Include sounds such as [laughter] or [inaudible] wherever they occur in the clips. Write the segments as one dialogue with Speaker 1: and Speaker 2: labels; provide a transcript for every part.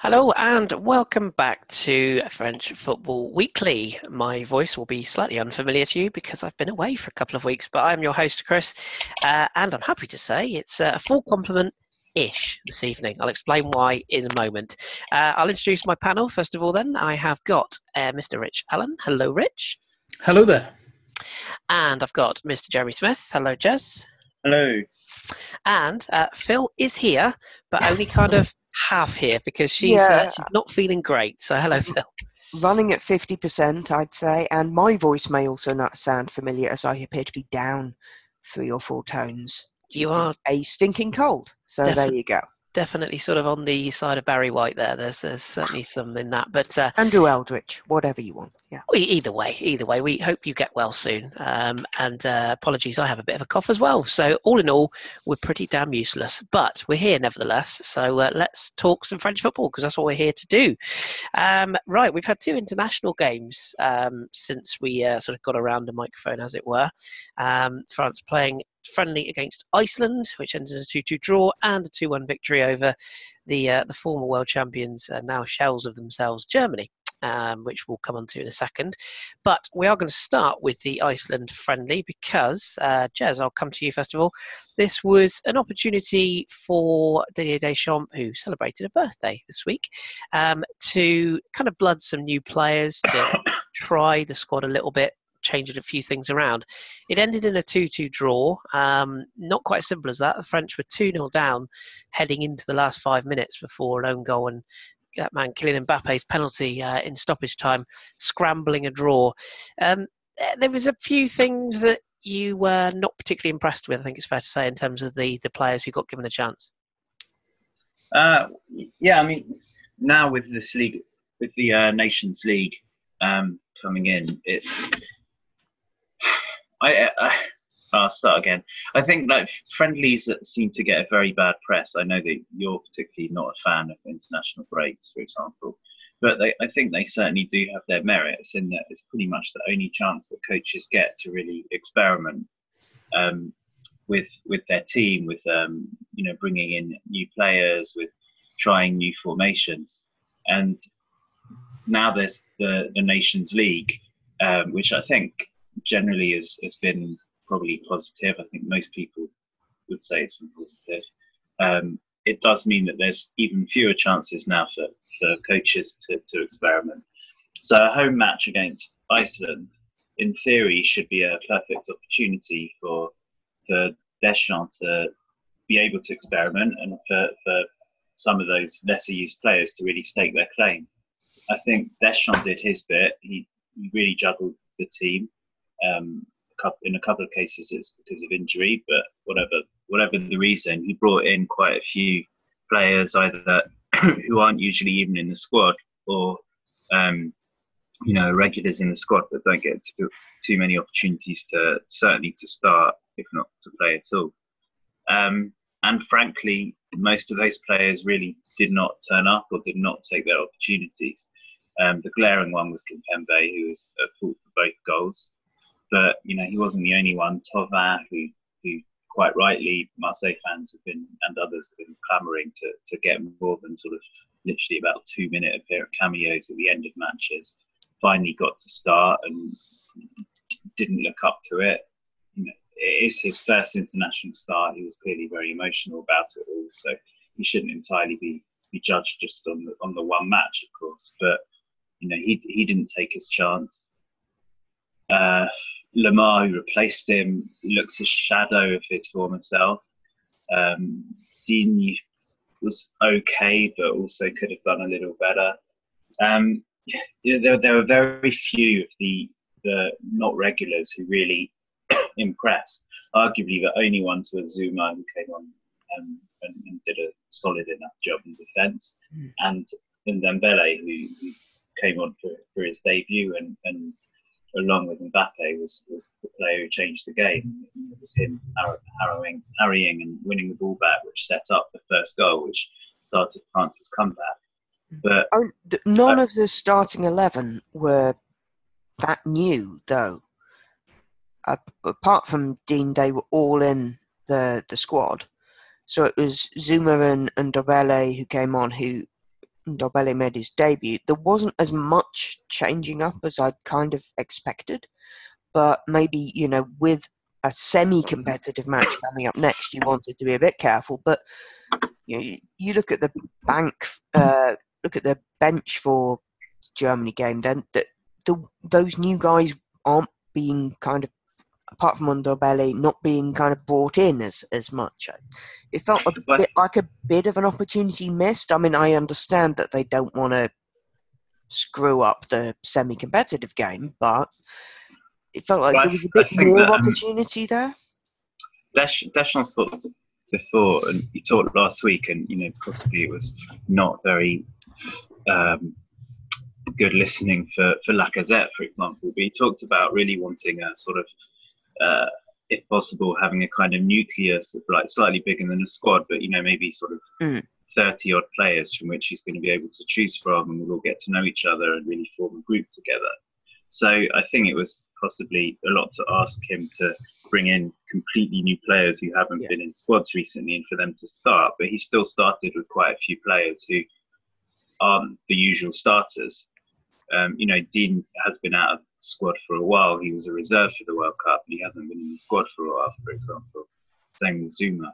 Speaker 1: Hello and welcome back to French Football Weekly. My voice will be slightly unfamiliar to you because I've been away for a couple of weeks, but I'm your host, Chris, uh, and I'm happy to say it's a full complement ish this evening. I'll explain why in a moment. Uh, I'll introduce my panel first of all, then. I have got uh, Mr. Rich Allen. Hello, Rich.
Speaker 2: Hello there.
Speaker 1: And I've got Mr. Jeremy Smith. Hello, Jez.
Speaker 3: Hello.
Speaker 1: And uh, Phil is here, but only kind of half here because she's, uh, she's not feeling great. So, hello, [laughs] Phil.
Speaker 4: running at 50%, I'd say, and my voice may also not sound familiar as I appear to be down three or four tones.
Speaker 1: You are
Speaker 4: a stinking cold. So there you go.
Speaker 1: Definitely sort of on the side of Barry White there. There's, there's certainly some in that. But uh,
Speaker 4: Andrew Eldritch, whatever you want. Yeah.
Speaker 1: either way, either way, we hope you get well soon. Um, and uh, apologies, I have a bit of a cough as well. So, all in all, we're pretty damn useless. But we're here nevertheless. So, uh, let's talk some French football because that's what we're here to do. Um, right, we've had two international games um, since we uh, sort of got around the microphone, as it were. Um, France playing friendly against Iceland, which ended in a 2 2 draw, and a 2 1 victory over the, uh, the former world champions, uh, now shells of themselves, Germany. Um, which we'll come on to in a second. But we are going to start with the Iceland friendly because, uh, Jez, I'll come to you first of all. This was an opportunity for Didier Deschamps, who celebrated a birthday this week, um, to kind of blood some new players, to [coughs] try the squad a little bit, changing a few things around. It ended in a 2 2 draw. Um, not quite as simple as that. The French were 2 0 down heading into the last five minutes before an own goal and that man Kylian Mbappe's penalty uh, in stoppage time, scrambling a draw. Um, eh, there was a few things that you were not particularly impressed with. I think it's fair to say in terms of the the players who got given a chance.
Speaker 3: Uh, yeah, I mean, now with this league, with the uh, Nations League um, coming in, it. I, I I'll start again. I think like friendlies seem to get a very bad press. I know that you're particularly not a fan of international breaks, for example, but they, I think they certainly do have their merits in that it's pretty much the only chance that coaches get to really experiment um, with with their team, with um, you know bringing in new players, with trying new formations, and now there's the the Nations League, um, which I think generally has has been probably positive. I think most people would say it's been positive. Um, it does mean that there's even fewer chances now for, for coaches to, to experiment. So a home match against Iceland, in theory, should be a perfect opportunity for for Deschamps to be able to experiment and for, for some of those lesser used players to really stake their claim. I think Deschamps did his bit. He, he really juggled the team. Um, in a couple of cases, it's because of injury, but whatever whatever the reason, he brought in quite a few players either [clears throat] who aren't usually even in the squad or um, you know regulars in the squad that don't get too, too many opportunities to certainly to start if not to play at all. Um, and frankly, most of those players really did not turn up or did not take their opportunities. Um, the glaring one was Kimpembe, who was at fault for both goals. But you know, he wasn't the only one. Thauvin, who, who quite rightly Marseille fans have been and others have been clamouring to, to get more than sort of literally about two minute appearance cameos at the end of matches. Finally got to start and didn't look up to it. You know, it is his first international start. He was clearly very emotional about it all, so he shouldn't entirely be, be judged just on the on the one match, of course. But you know, he he didn't take his chance. Uh, Lemar, who replaced him, looks a shadow of his former self. Um, was okay, but also could have done a little better. Um, there, there were very few of the the not regulars who really [clears throat] impressed. Arguably, the only ones were Zouma, who came on um, and, and did a solid enough job in defence,
Speaker 4: Mm.
Speaker 3: and and Dembele, who, who came on for, for his debut, and, and along with Mbappe was, was the player who changed the game. It was him harrowing, harrying and winning the ball back, which set up the first goal, which started France's comeback. But
Speaker 4: Oh, th- none of the starting 11 were that new, though. Uh, apart from Digne, they were all in the, the squad. So it was Zouma and, and Ndombele who came on, who Ndombele made his debut, there wasn't as much changing up as I'd kind of expected. But maybe, you know, with a semi competitive match coming up next, you wanted to be a bit careful. But you, know, you look at the bank, uh, look at the bench for Germany game, then the, the, those new guys aren't being kind of apart from Ndombele, not being kind of brought in as as much. It felt a [laughs] bit like a bit of an opportunity missed. I mean, I understand that they don't want to screw up the semi-competitive game, but it felt like there was a bit more that, um, opportunity there.
Speaker 3: Desch, Deschamps thought before, and he talked last week, and you know, possibly it was not very um, good listening for for Lacazette, for example. But he talked about really wanting a sort of uh, if possible, having a kind of nucleus, like slightly bigger than a squad, but you know, maybe sort of mm. 30 odd players from which he's going to be able to choose from, and we'll all get to know each other and really form a group together. So I think it was possibly a lot to ask him to bring in completely new players who haven't yes. been in squads recently and for them to start. But he still started with quite a few players who aren't the usual starters. Um, you know, Digne has been out of squad for a while. He was a reserve for the World Cup, and he hasn't been in the squad for a while, for example. Same with Zouma.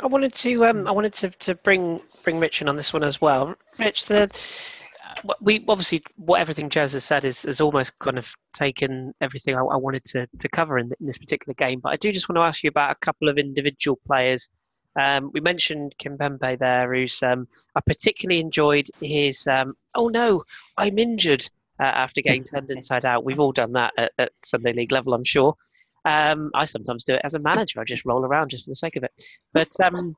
Speaker 1: I wanted to um, I wanted to, to bring bring Rich in on this one as well. Rich, the we obviously what everything Jez has said is has almost kind of taken everything I, I wanted to, to cover in, in, this particular game. But I do just want to ask you about a couple of individual players um, we mentioned Kimpembe there, who's um, I particularly enjoyed his. Um, oh no, I'm injured uh, after getting [laughs] turned inside out. We've all done that at, at Sunday League level, I'm sure. Um, I sometimes do it as a manager. I just roll around just for the sake of it. But um,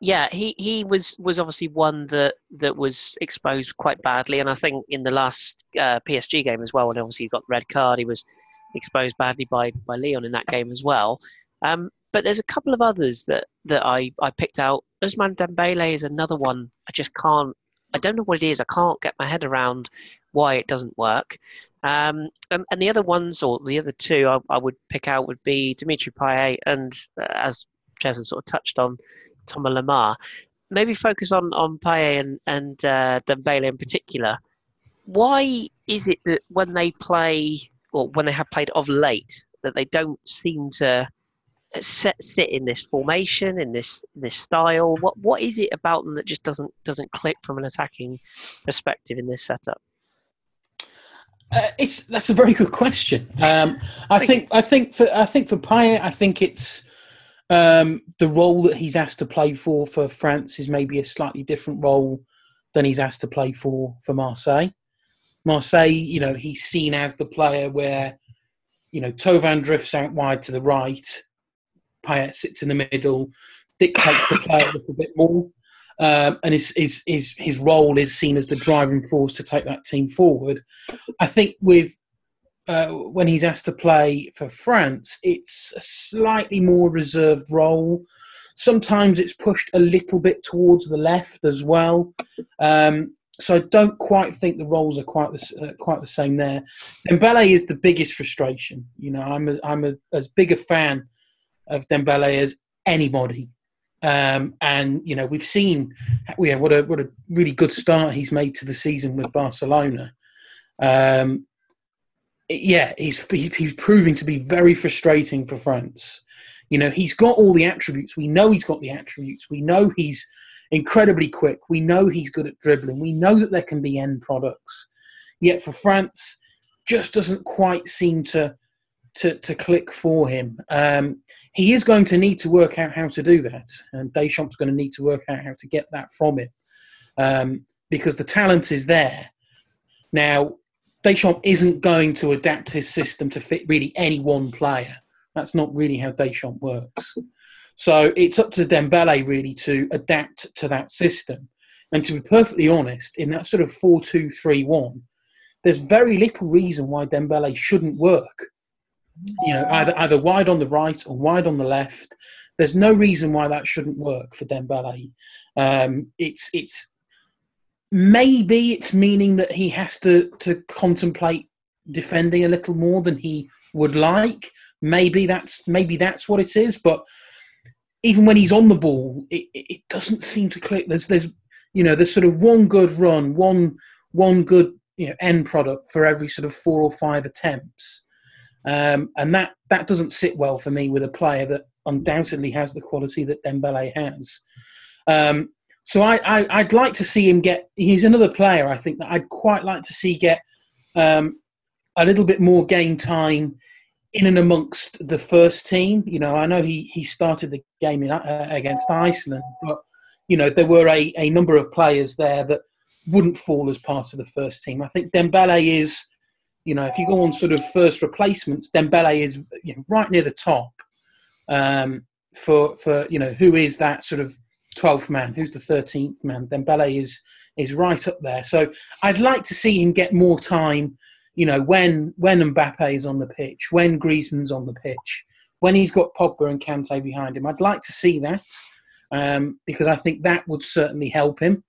Speaker 1: yeah, he, he was, was obviously one that, that was exposed quite badly, and I think in the last uh, PSG game as well, and obviously he got the red card, he was exposed badly by by Lyon in that game as well. Um, but there's a couple of others that, that I, I picked out. Ousmane Dembele is another one. I just can't. I don't know what it is. I can't get my head around why it doesn't work. Um, and, and, the other ones, or the other two, I, I would pick out would be Dimitri Payet and, uh, as Jason sort of touched on, Thomas Lemar. Maybe focus on on Payet and and uh, Dembele in particular. Why is it that when they play, or when they have played of late, that they don't seem to sit, sit in this formation in this this style? What what is it about them that just doesn't doesn't click from an attacking perspective in this setup?
Speaker 2: Uh, it's that's a very good question. Um, I think I think for I think for Payet, I think it's um, the role that he's asked to play for for France is maybe a slightly different role than he's asked to play for for Marseille. Marseille, you know, he's seen as the player where you know Thauvin drifts out wide to the right, Payet sits in the middle, dictates the play a little bit more, um, and his, his, his, his role is seen as the driving force to take that team forward. I think with uh, when he's asked to play for France, it's a slightly more reserved role. Sometimes it's pushed a little bit towards the left as well. Um, so I don't quite think the roles are quite the uh, quite the same there. Dembele is the biggest frustration. You know, I'm a, I'm a, as big a fan of Dembele as anybody. Um, and you know we've seen yeah, what a what a really good start he's made to the season with Barcelona. Um, yeah, he's he's proving to be very frustrating for France. You know he's got all the attributes. We know he's got the attributes. We know he's incredibly quick. We know he's good at dribbling. We know that there can be end products. Yet for France, just doesn't quite seem to to, to click for him. Um, he is going to need to work out how to do that, and Deschamps going to need to work out how to get that from him um, because the talent is there. Now, Deschamps isn't going to adapt his system to fit really any one player. That's not really how Deschamps works. So it's up to Dembele really to adapt to that system. And to be perfectly honest, in that sort of 4 2 3 1, there's very little reason why Dembele shouldn't work you know, either either wide on the right or wide on the left. There's no reason why that shouldn't work for Dembele. Um, it's it's maybe it's meaning that he has to to contemplate defending a little more than he would like. Maybe that's maybe that's what it is. But even when he's on the ball, it, it doesn't seem to click. There's there's you know there's sort of one good run, one one good you know end product for every sort of four or five attempts, um, and that that doesn't sit well for me with a player that undoubtedly has the quality that Dembele has. Um, so I, would like to see him get. He's another player I think that I'd quite like to see get um, a little bit more game time in and amongst the first team. You know, I know he he started the game in, uh, against Iceland, but you know there were a, a number of players there that wouldn't fall as part of the first team. I think Dembele is, you know, if you go on sort of first replacements, Dembele is you know, right near the top um, for for you know who is that sort of twelfth man, who's the thirteenth man. Dembele is is right up there. So I'd like to see him get more time. You know, when when Mbappe is on the pitch, when Griezmann's on the pitch, when he's got Pogba and Kante behind him, I'd like to see that um, because I think that would certainly help him.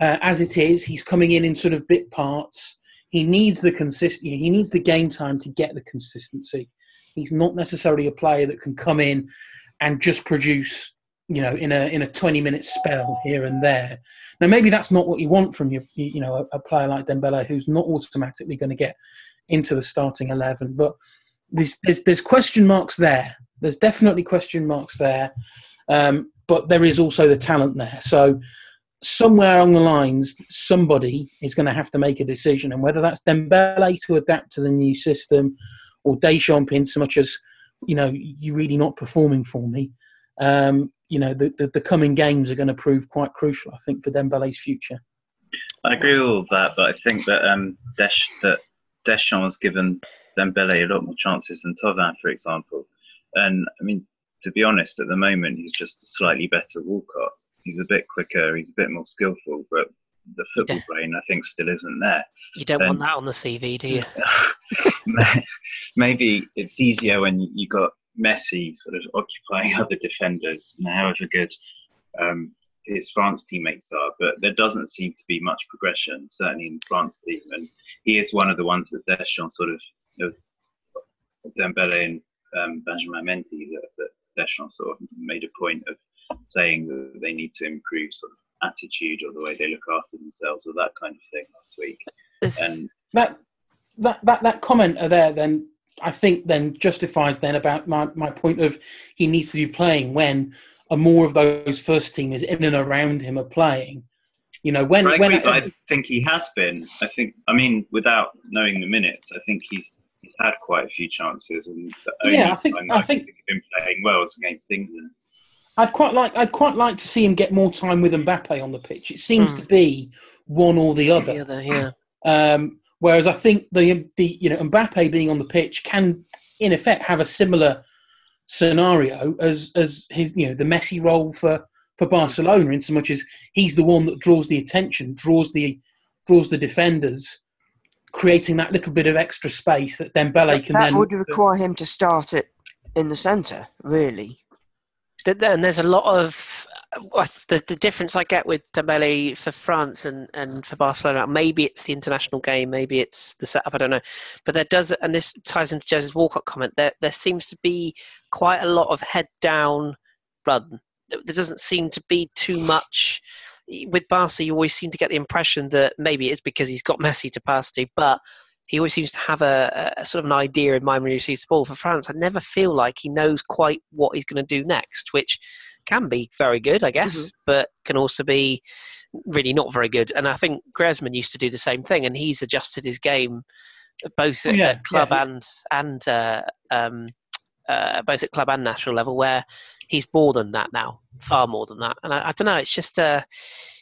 Speaker 2: Uh, as it is, he's coming in in sort of bit parts. He needs the consistency. He needs the game time to get the consistency. He's not necessarily a player that can come in and just produce, you know, in a in a twenty minute spell here and there. Now, maybe that's not what you want from your, you know, a, a player like Dembele who's not automatically going to get into the starting eleven. But there's, there's there's question marks there. There's definitely question marks there. Um, but there is also the talent there. So somewhere along the lines, somebody is going to have to make a decision, and whether that's Dembele to adapt to the new system, or Deschamps in so much as you know you're really not performing for me. Um, you know the, the, the coming games are going to prove quite crucial, I think, for Dembele's future.
Speaker 3: I agree with all that, but I think that um, Desch, that Deschamps has given Dembele a lot more chances than Thauvin, for example. And I mean, to be honest, at the moment he's just a slightly better Walcott. He's a bit quicker, he's a bit more skillful, but the football brain I think still isn't there.
Speaker 1: You don't want that on the CV, do you? [laughs]
Speaker 3: Maybe it's easier when you got Messi sort of occupying [laughs] other defenders, however good um, his France teammates are, but there doesn't seem to be much progression, certainly in the France team. And he is one of the ones that Deschamps sort of, know, Dembele and um, Benjamin Mendy that, that Deschamps sort of made a point of saying that they need to improve sort of attitude or the way they look after themselves or that kind of thing last week.
Speaker 2: and that that that that comment there then I think then justifies then about my, my point of he needs to be playing when a more of those first teamers in and around him are playing. You know, when
Speaker 3: I,
Speaker 2: when
Speaker 3: I, I think he has been. I think I mean without knowing the minutes, I think he's he's had quite a few chances, and the only
Speaker 2: yeah, I think
Speaker 3: time
Speaker 2: I, think
Speaker 3: he's been playing well is against England.
Speaker 2: I'd quite like I'd quite like to see him get more time with Mbappe on the pitch. It seems mm. to be one or the other.
Speaker 1: The other yeah.
Speaker 2: Um, whereas I think the the you know Mbappe being on the pitch can in effect have a similar scenario as as his you know the Messi role for for Barcelona in so much as he's the one that draws the attention, draws the draws the defenders, creating that little bit of extra space that Dembele
Speaker 4: that,
Speaker 2: can
Speaker 4: that
Speaker 2: then.
Speaker 4: would require him to start it in the centre, really.
Speaker 1: And there's a lot of uh, uh, the, the difference I get with Dembele for France and, and for Barcelona, maybe it's the international game, maybe it's the setup, I don't know. But there does, and this ties into Joseph Walcott comment, there, there seems to be quite a lot of head down run. There doesn't seem to be too much. With Barca, you always seem to get the impression that maybe it's because he's got Messi to pass to, but he always seems to have a, a, sort of an idea in mind when he receives the ball. For France, I never feel like he knows quite what he's going to do next, which can be very good, I guess, mm-hmm. but can also be really not very good. And I think Griezmann used to do the same thing, and he's adjusted his game both at, yeah, club yeah. and and uh, um, uh, both at club and national level, where he's more than that now, far more than that. And I, I don't know, it's just a uh,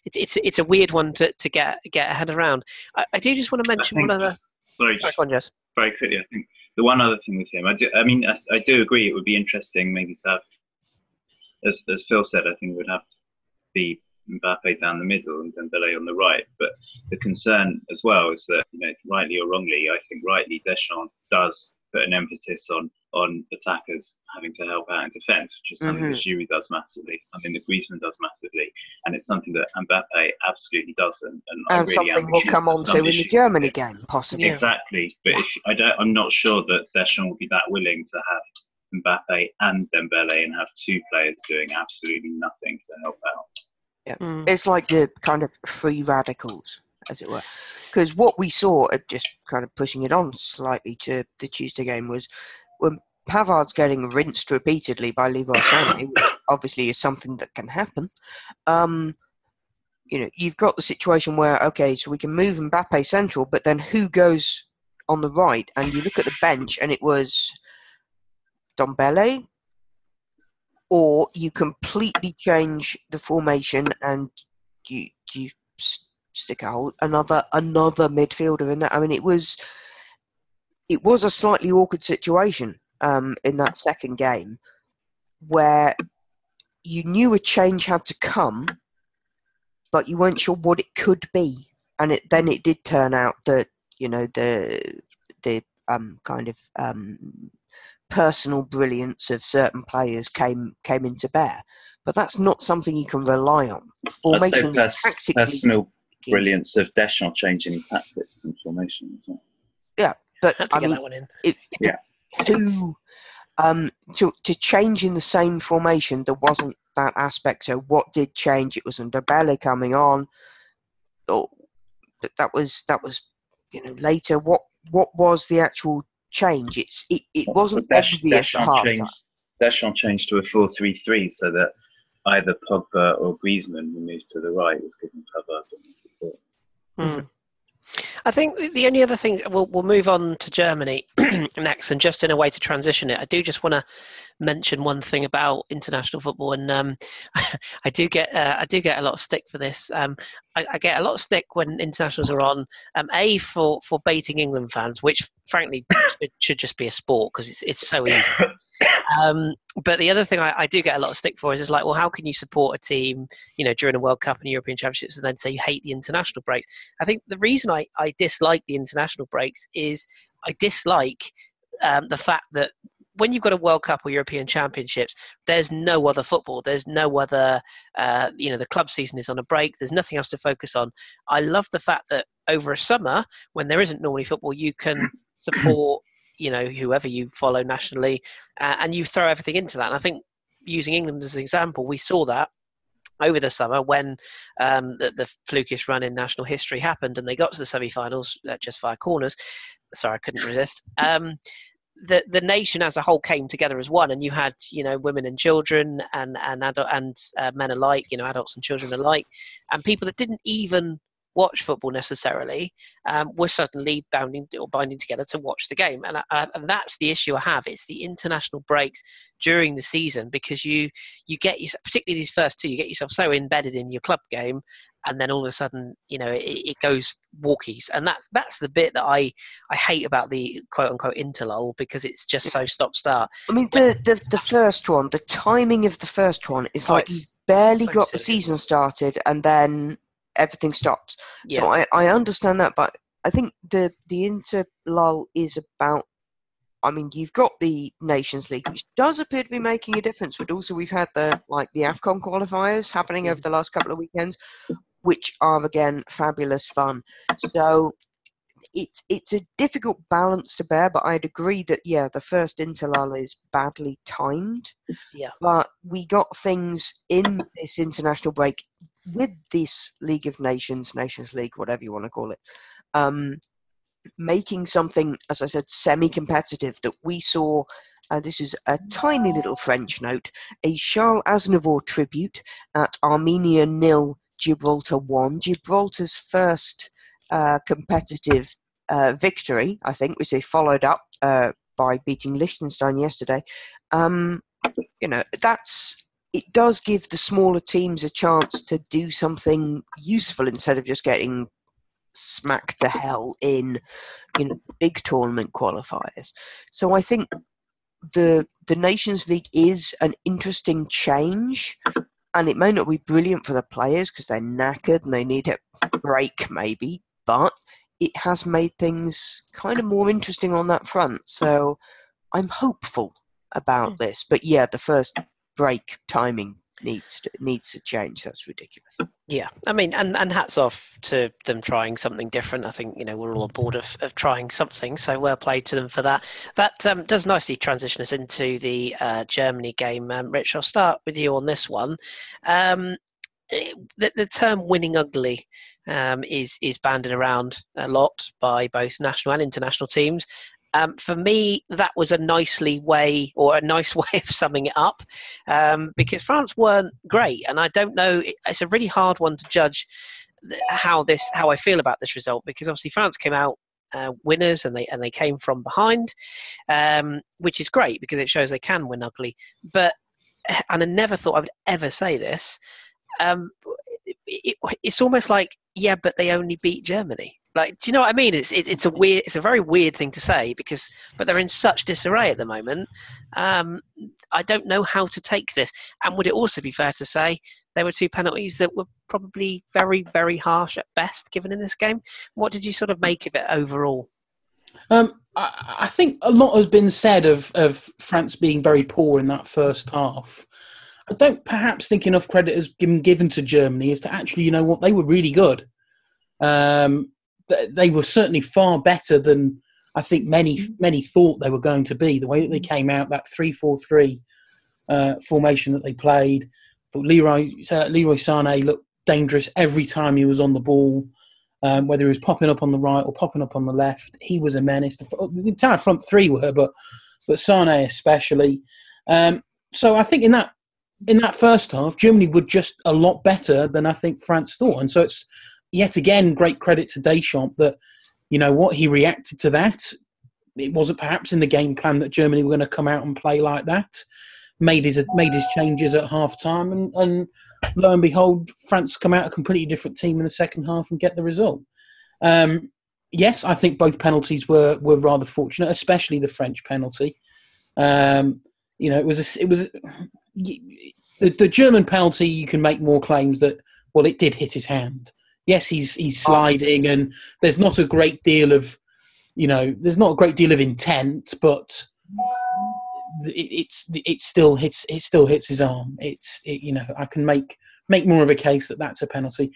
Speaker 1: it's it's it's a weird one to, to get get a head around. I, I do just want to mention one other.
Speaker 3: Sorry, just on, Jez. very quickly. I think the one other thing with him, I do, I mean, I, I do agree. It would be interesting, maybe to have as, as Phil said, I think it would have to be Mbappe down the middle and Dembele on the right. But the concern as well is that, you know, rightly or wrongly, I think rightly Deschamps does put an emphasis on on attackers having to help out in defence, which is something mm-hmm. that Giroud does massively. I mean, the Griezmann does massively, and it's something that Mbappe absolutely doesn't. And,
Speaker 4: and
Speaker 3: really
Speaker 4: something we'll come on to in the Germany game, possibly.
Speaker 3: Exactly, but if, I don't, I'm not sure that Deschamps will be that willing to have Mbappe and Dembele and have two players doing absolutely nothing to help out.
Speaker 4: Yeah,
Speaker 1: Mm.
Speaker 4: it's like the kind of free radicals, as it were. Because what we saw, just kind of pushing it on slightly to the Tuesday game, was when Pavard's getting rinsed repeatedly by Leroy Sané, which obviously is something that can happen. Um, you know, you've got the situation where okay, so we can move Mbappe central, but then who goes on the right? And you look at the bench, and it was Ndombele, or you completely change the formation and you you stick out another another midfielder in that. I mean, it was it was a slightly awkward situation um, in that second game where you knew a change had to come, but you weren't sure what it could be, and it then it did turn out that you know the the um, kind of um, personal brilliance of certain players came came into bear. But that's not something you can rely on.
Speaker 3: I'd say
Speaker 4: Formation
Speaker 3: pers-
Speaker 4: tactically,
Speaker 3: personal
Speaker 4: key.
Speaker 3: brilliance of Deschamps changing tactics and formation as well.
Speaker 4: but
Speaker 1: Had to
Speaker 4: I
Speaker 1: get
Speaker 4: mean,
Speaker 1: that one in.
Speaker 4: it,
Speaker 3: Yeah.
Speaker 4: who um, to to change in the same formation, there wasn't that aspect. So what did change? It was Ndombele coming on. Or but that was that was you know later. What what was the actual change? It's it, it wasn't
Speaker 3: Desch-
Speaker 4: obvious
Speaker 3: Deschamps
Speaker 4: half
Speaker 3: changed,
Speaker 4: time.
Speaker 3: Deschamps changed to a 4-3-3 so that either Pogba or Griezmann, who moved to the right, was giving Pavard support.
Speaker 1: Mm. I think the only other thing we'll, we'll move on to Germany [clears throat] next, and just in a way to transition it, I do just want to mention one thing about international football, and um, [laughs] I do get uh, I do get a lot of stick for this. Um, I, I get a lot of stick when internationals are on. Um, a for for baiting England fans, which frankly should, should just be a sport because it's it's so easy. Um, but the other thing I, I do get a lot of stick for is just like, well, how can you support a team, you know, during a World Cup and European Championships, and then say you hate the international breaks? I think the reason I, I dislike the international breaks is I dislike um, the fact that when you've got a World Cup or European Championships, there's no other football. There's no other, uh, you know, the club season is on a break. There's nothing else to focus on. I love the fact that over a summer, when there isn't normally football, you can [clears throat] support, you know, whoever you follow nationally, uh, and you throw everything into that. And I think using England as an example, we saw that over the summer when um, the, the flukish run in national history happened and they got to the semi-finals uh, just via corners. Sorry, I couldn't resist. Um, the the nation as a whole came together as one, and you had you know women and children and and adult and uh, men alike, you know adults and children alike, and people that didn't even watch football necessarily um, were suddenly bounding or binding together to watch the game, and, I, and that's the issue I have. It's the international breaks during the season because you you get yourself, particularly these first two, you get yourself so embedded in your club game, and then all of a sudden, you know, it, it goes walkies, and that's that's the bit that I I hate about the quote unquote interlull because it's just so stop start.
Speaker 4: I mean, the, the the first one, the timing of the first one is
Speaker 1: Oh,
Speaker 4: like you barely
Speaker 1: so
Speaker 4: got the season started, and then everything stops.
Speaker 1: Yeah,
Speaker 4: So I, I understand that, but I think the the interlull is about. I mean, you've got the Nations League, which does appear to be making a difference, but also we've had the like the Afcon qualifiers happening over mm. the last couple of weekends, which are again fabulous fun. So it's it's a difficult balance to bear, but I'd agree that yeah, the first interlull is badly timed.
Speaker 1: Yeah.
Speaker 4: But we got things in this international break with this League of Nations, Nations League, whatever you want to call it, um, making something, as I said, semi-competitive that we saw. Uh, this is a tiny little French note, a Charles Aznavour tribute at Armenia nil, Gibraltar won. Gibraltar's first uh, competitive uh, victory, I think, which they followed up uh, by beating Liechtenstein yesterday. Um, you know, that's it. Does give the smaller teams a chance to do something useful instead of just getting smacked to hell in, you know, big tournament qualifiers. So I think the the Nations League is an interesting change. And it may not be brilliant for the players because they're knackered and they need a break, maybe. But it has made things kind of more interesting on that front. So I'm hopeful about hmm. this. But yeah, the first break timing needs to, needs to change. That's ridiculous.
Speaker 1: Yeah, I mean, and, and hats off to them trying something different. I think you know we're all on board of, of trying something, so well played to them for that. That um, does nicely transition us into the uh, Germany game. Um, Rich, I'll start with you on this one. Um, the, the, term "winning ugly" um, is is banded around a lot by both national and international teams, um, for me, that was a nicely way or a nice [laughs] way of summing it up um, because France weren't great, and I don't know. It's a really hard one to judge how this how I feel about this result because obviously France came out uh, winners and they and they came from behind, um, which is great because it shows they can win ugly. But and I never thought I would ever say this. Um, it, it, it's almost like yeah, but they only beat Germany. Like, do you know what I mean? It's it, it's a weird, it's a very weird thing to say because, but they're in such disarray at the moment. Um, I don't know how to take this. And would it also be fair to say there were two penalties that were probably very, very harsh at best given in this game? What did you sort of make of it overall?
Speaker 2: Um, I, I think a lot has been said of of France being very poor in that first half. I don't perhaps think enough credit has been given to Germany as to actually, you know what, they were really good. Um, they were certainly far better than I think many many thought they were going to be. The way that they came out, that three four three uh, formation that they played, Leroy uh, Leroy Sané looked dangerous every time he was on the ball. Um, whether he was popping up on the right or popping up on the left, he was a menace. The, the entire front three were, but but Sané especially. Um, so I think in that in that first half, Germany were just a lot better than I think France thought, and so it's yet again, great credit to Deschamps that, you know what, he reacted to that. It wasn't perhaps in the game plan that Germany were going to come out and play like that. Made his made his changes at half time, and, and lo and behold, France come out a completely different team in the second half and get the result. Um, yes, I think both penalties were were rather fortunate, especially the French penalty. Um, you know, it was a, it was the, the German penalty. You can make more claims that well, it did hit his hand yes, he's he's oh. sliding, and there's not a great deal of, you know, there's not a great deal of intent, but it, it's it still hits it still hits his arm. It's it, you know I can make make more of a case that that's a penalty.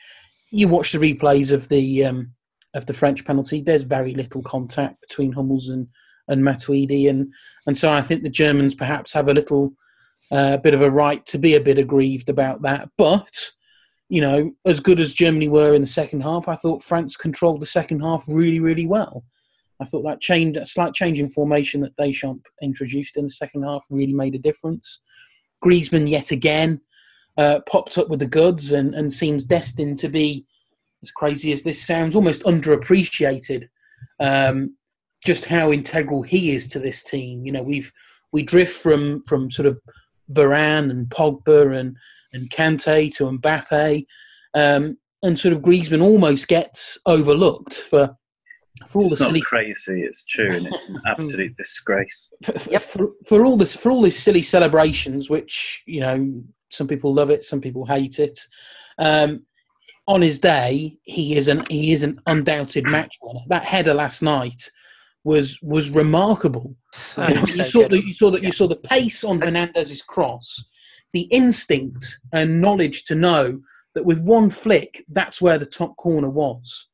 Speaker 2: You watch the replays of the um, of the French penalty. There's very little contact between Hummels and and Matuidi, and and so I think the Germans perhaps have a little uh, bit of a right to be a bit aggrieved about that, but you know, as good as Germany were in the second half, I thought France controlled the second half really, really well. I thought that change, slight change in formation that Deschamps introduced in the second half really made a difference. Griezmann yet again uh, popped up with the goods and, and seems destined to be, as crazy as this sounds, almost underappreciated. Um, just how integral he is to this team. You know, we've we drift from from sort of Varane and Pogba and and Kante to Mbappe, um, and sort of Griezmann almost gets overlooked for for all
Speaker 3: it's
Speaker 2: the silly
Speaker 3: crazy. It's true, and it's an [laughs] absolute disgrace.
Speaker 2: For, yep. for, for all this for all these silly celebrations, which you know some people love it, some people hate it. Um, on his day, he is an he is an undoubted [clears throat] match winner. That header last night was was remarkable. you, know, you saw that you saw that yeah. you saw the pace on Hernandez's cross the instinct and knowledge to know that with one flick, that's where the top corner was.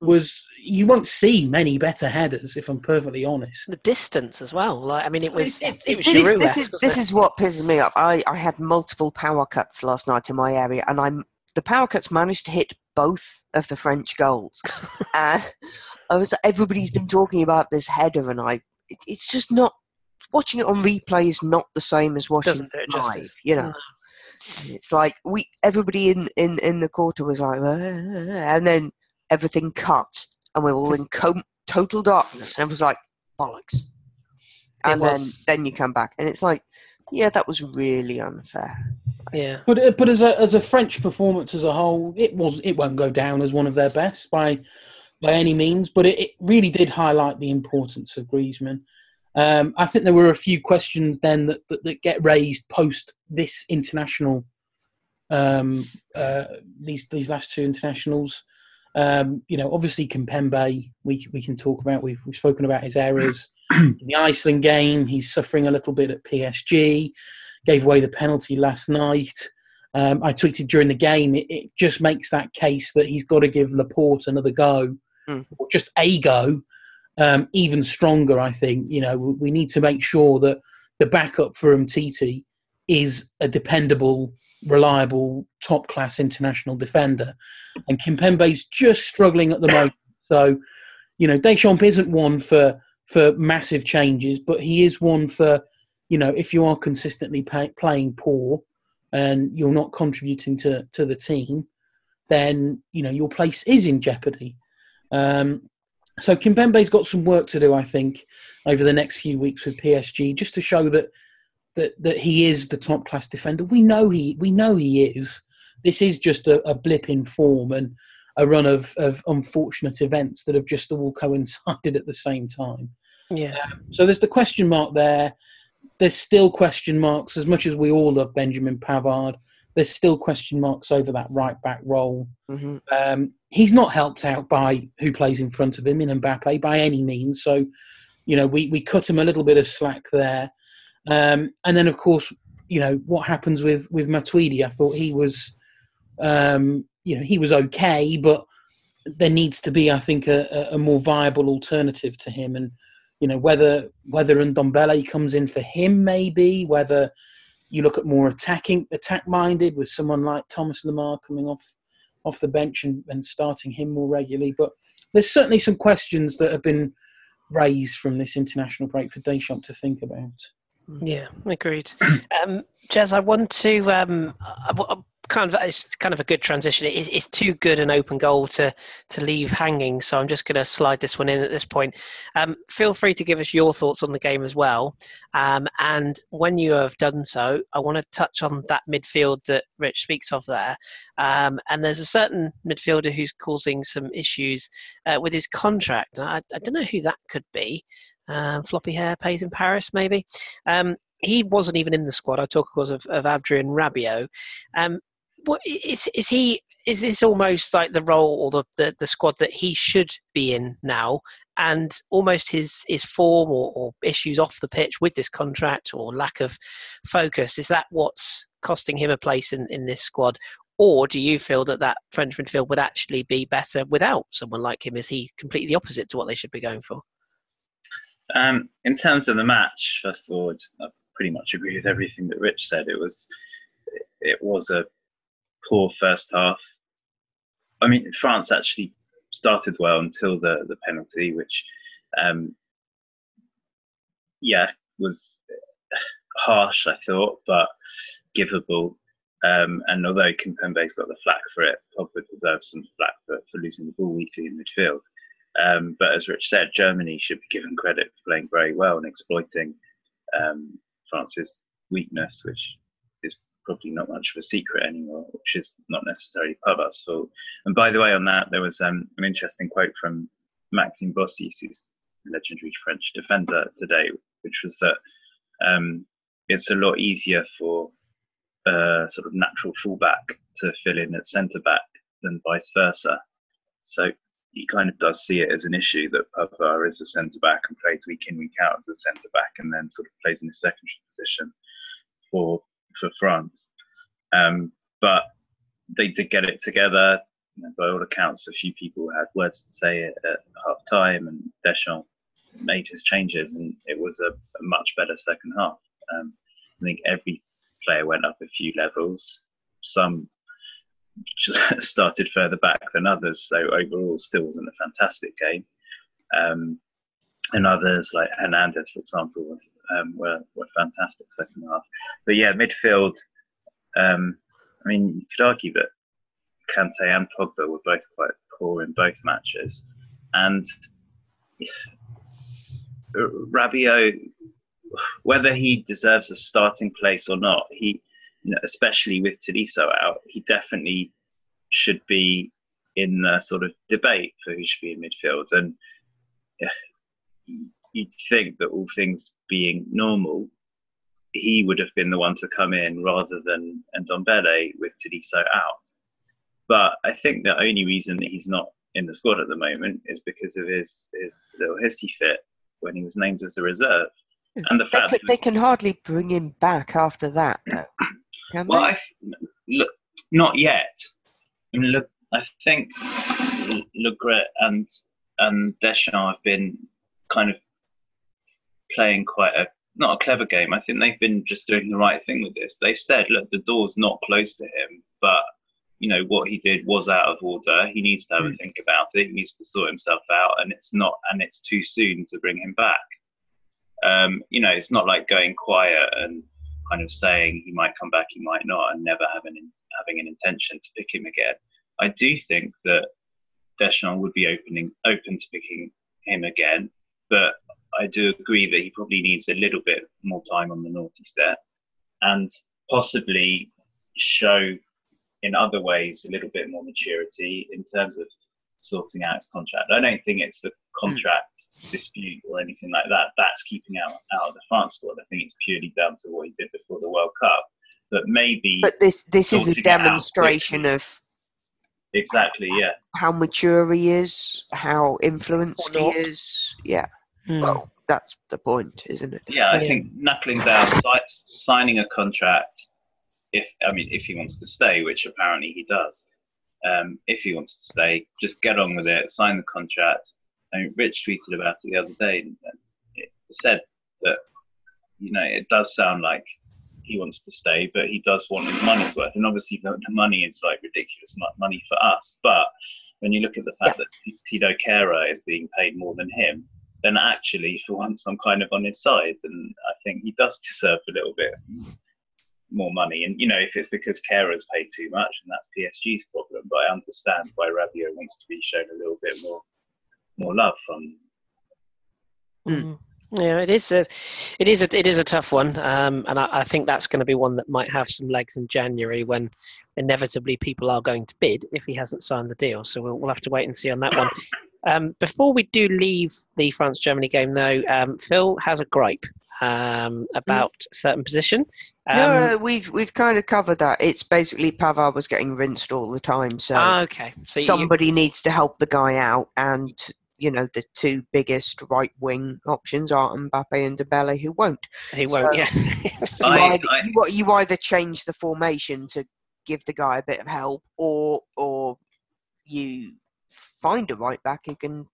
Speaker 2: Was you won't see many better headers, if I'm perfectly honest.
Speaker 1: The distance as well. Like I mean, it was. It, it,
Speaker 4: was this, is, this is this is what pisses me off. I I had multiple power cuts last night in my area, and I'm the power cuts managed to hit both of the French goals, [laughs] and I was everybody's been talking about this header, and I it, it's just not watching it on replay is not the same as watching it live. You know, it's like we everybody in in in the quarter was like, and then everything cut, and we are all in [laughs] com- total darkness, and it was like bollocks. And then then you come back, and it's like, yeah, that was really unfair.
Speaker 1: Yeah,
Speaker 2: but uh, but as a as a French performance as a whole, it was it won't go down as one of their best by by any means, but it, it really did highlight the importance of Griezmann. Um, I think there were a few questions then that, that, that get raised post this international, um, uh, these these last two internationals. Um, you know, obviously Kimpembe, we we can talk about. We've we've spoken about his errors [clears throat] in the Iceland game. He's suffering a little bit at PSG. Gave away the penalty last night. Um, I tweeted during the game, it, it, just makes that case that he's got to give Laporte another go,
Speaker 4: Mm.
Speaker 2: or just a go, um, even stronger. I think you know we need to make sure that the backup for Umtiti is a dependable, reliable, top class international defender, and Kimpembe's just struggling at the moment. So, you know, Deschamps isn't one for for massive changes, but he is one for you know if you are consistently pay, playing poor and you're not contributing to to the team, then you know your place is in jeopardy. Um, so Kimpembe's got some work to do, I think, over the next few weeks with PSG, just to show that that that he is the top class defender. We know he we know he is. This is just a, a blip in form and a run of, of unfortunate events that have just all [laughs] coincided at the same time.
Speaker 1: Yeah.
Speaker 2: Um, so there's the question mark there. There's still question marks as much as we all love Benjamin Pavard. There's still question marks over that right back role.
Speaker 4: hmm
Speaker 2: Um, he's not helped out by who plays in front of him in Mbappe by any means. So, you know, we, we cut him a little bit of slack there. Um, and then, of course, you know, what happens with, with Matuidi? I thought he was, um, you know, he was okay, but there needs to be, I think, a, a- more viable alternative to him. And, you know, whether whether Ndombele comes in for him, maybe, whether you look at more attacking, attack minded with someone like Thomas Lemar coming off off the bench and, and starting him more regularly. But there's certainly some questions that have been raised from this international break for Deschamps to think about.
Speaker 1: Yeah, agreed. [clears throat] Um, Jez, I want to um, kind of it's kind of a good transition. It, it's too good an open goal to to leave hanging, so I'm just going to slide this one in at this point. Um, feel free to give us your thoughts on the game as well. Um, and when you have done so, I want to touch on that midfield that Rich speaks of there. Um, and there's a certain midfielder who's causing some issues uh, with his contract. I, I don't know who that could be. Um, floppy hair pays in Paris, maybe. Um, he wasn't even in the squad. I talk, of course, of, of Adrien Rabiot. Um, what is is he? Is this almost like the role or the, the, the squad that he should be in now, and almost his his form or, or issues off the pitch with this contract or lack of focus? Is that what's costing him a place in, in this squad? Or do you feel that that French midfield would actually be better without someone like him? Is he completely opposite to what they should be going for?
Speaker 3: Um, in terms of the match, first of all, I pretty much agree with everything that Rich said. It was it was a poor first half. I mean, France actually started well until the the penalty, which, um, yeah, was harsh. I thought, but givable. Um, and although Kimpembe's got the flack for it, Pogba deserves some flack for, for losing the ball weakly in midfield. Um, but as Rich said, Germany should be given credit for playing very well and exploiting um, France's weakness, which probably not much of a secret anymore, which is not necessarily Pavard's fault. And by the way, on that, there was um, an interesting quote from Maxime Bossis, who's legendary French defender today, which was that um, it's a lot easier for a sort of natural fullback to fill in at centre back than vice versa. So he kind of does see it as an issue that Pavard is a centre back and plays week in week out as a centre back, and then sort of plays in a secondary position for for France. Um, but they did get it together. By all accounts, a few people had words to say at, at half time, and Deschamps made his changes, and it was a, a much better second half. Um, I think every player went up a few levels. Some [laughs] started further back than others, so overall still wasn't a fantastic game. Um, and others like Hernandez, for example, um, were were fantastic second half. But yeah, midfield. Um, I mean, you could argue that Kante and Pogba were both quite poor in both matches, and Rabiot, whether he deserves a starting place or not, he, you know, especially with Tolisso out, he definitely should be in the sort of debate for who should be in midfield. And yeah, you'd think that all things being normal, he would have been the one to come in rather than Ndombele with Tolisso out. But I think the only reason that he's not in the squad at the moment is because of his his little hissy fit when he was named as a reserve, hmm. and the
Speaker 4: They,
Speaker 3: fact
Speaker 4: could, they can hardly bring him back after that, though. [clears throat] Can
Speaker 3: Well,
Speaker 4: they?
Speaker 3: I look not yet. I mean, look, I think Le Graët and and Deschamps have been kind of playing quite a not a clever game. I think they've been just doing the right thing with this. They've said, look, the door's not closed to him, but you know what he did was out of order. He needs to have a think about it. He needs to sort himself out, and it's not, and it's too soon to bring him back. Um, you know, it's not like going quiet and kind of saying he might come back, he might not, and never having having an intention to pick him again. I do think that Deschamps would be opening open to picking him again, but I do agree that he probably needs a little bit more time on the naughty step, and possibly show in other ways a little bit more maturity in terms of sorting out his contract. I don't think it's the contract dispute or anything like that that's keeping out out of the France squad. I think it's purely down to what he did before the World Cup. But maybe
Speaker 4: But this this is a
Speaker 3: sorting it out
Speaker 4: demonstration of
Speaker 3: exactly, yeah.
Speaker 4: how mature he is, how influenced he is. Yeah.
Speaker 1: Hmm.
Speaker 4: Well, that's the point, isn't it?
Speaker 3: Yeah, I
Speaker 1: Yeah.
Speaker 3: think knuckling down, signing a contract. If I mean, if he wants to stay, which apparently he does, um, if he wants to stay, just get on with it, sign the contract. I mean, Rich tweeted about it the other day, and it said that you know it does sound like he wants to stay, but he does want his money's worth, and obviously the, the money is like ridiculous mo- money for us. But when you look at the fact that Thilo Kehrer is being paid more than him, then actually, for once, I'm kind of on his side, and I think he does deserve a little bit more money. And you know, if it's because Kehrer's paid too much, and that's PSG's problem, but I understand why Rabiot wants to be shown a little bit more more love from.
Speaker 1: Mm. Yeah, it is a, it is a, it is a tough one, um, and I, I think that's going to be one that might have some legs in January when inevitably people are going to bid if he hasn't signed the deal. So we'll, we'll have to wait and see on that one. Um, before we do leave the France Germany game, though, um, Phil has a gripe um, about a certain position. Um,
Speaker 4: no, no, we've we've kind of covered that. It's basically Pavard was getting rinsed all the time, so
Speaker 1: ah, okay, so you-
Speaker 4: somebody needs to help the guy out. And you know, the two biggest right wing options are Mbappe and Dembele, who won't.
Speaker 1: he won't.
Speaker 4: so-
Speaker 1: yeah. [laughs]
Speaker 4: You,
Speaker 3: I-
Speaker 4: either,
Speaker 3: I-
Speaker 4: you, you either change the formation to give the guy a bit of help, or or you find a right back who can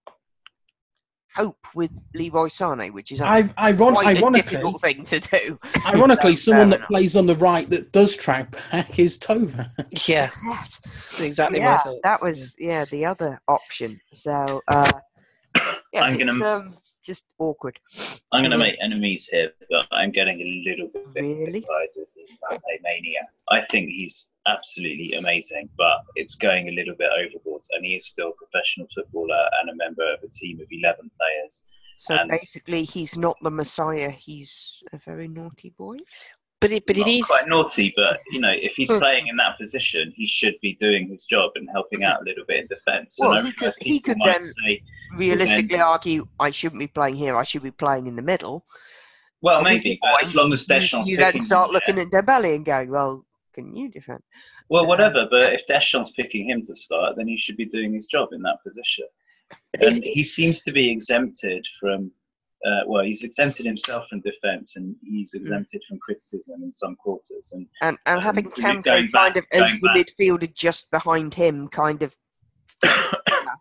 Speaker 4: cope with Leroy Sane, which is
Speaker 2: I, iron-
Speaker 4: quite a difficult thing to do. [laughs]
Speaker 2: ironically, [laughs]
Speaker 4: Fair
Speaker 2: someone that
Speaker 4: enough.
Speaker 2: plays on the right that does track back is Thauvin. [laughs]
Speaker 1: yeah,
Speaker 4: Yes.
Speaker 1: exactly
Speaker 4: Yeah,
Speaker 1: thoughts,
Speaker 4: that was yeah. the other option. So uh, yes,
Speaker 3: I'm gonna-
Speaker 4: it's um, just awkward.
Speaker 3: I'm going to mm-hmm. make enemies here, but I'm getting a little bit
Speaker 4: Really?
Speaker 3: excited in mania. I think he's absolutely amazing, but it's going a little bit overboard, and he is still a professional footballer and a member of a team of 11 players.
Speaker 4: So
Speaker 3: And-
Speaker 4: basically, he's not the Messiah. He's a very naughty boy.
Speaker 1: but it, but it
Speaker 3: Not
Speaker 1: is.
Speaker 3: quite naughty, but you know, if he's [laughs] playing in that position, he should be doing his job and helping out a little bit in defence.
Speaker 4: Well,
Speaker 3: and I
Speaker 4: he could- he could then- um,
Speaker 3: say,
Speaker 4: Realistically, argue I shouldn't be playing here. I should be playing in the middle.
Speaker 3: well, maybe, as long as Deschamps
Speaker 4: you then start looking at Dembele and going, "Well, can you defend?"
Speaker 3: Well, whatever, but if Deschamps picking him to start, then he should be doing his job in that position. And he seems to be exempted from, uh, well, he's exempted himself from defence and he's
Speaker 4: Hmm.
Speaker 3: exempted from criticism in some quarters. And
Speaker 4: And and
Speaker 3: Um,
Speaker 4: having Kante kind
Speaker 3: back-
Speaker 4: of as the
Speaker 3: back.
Speaker 4: midfielder just behind him, kind of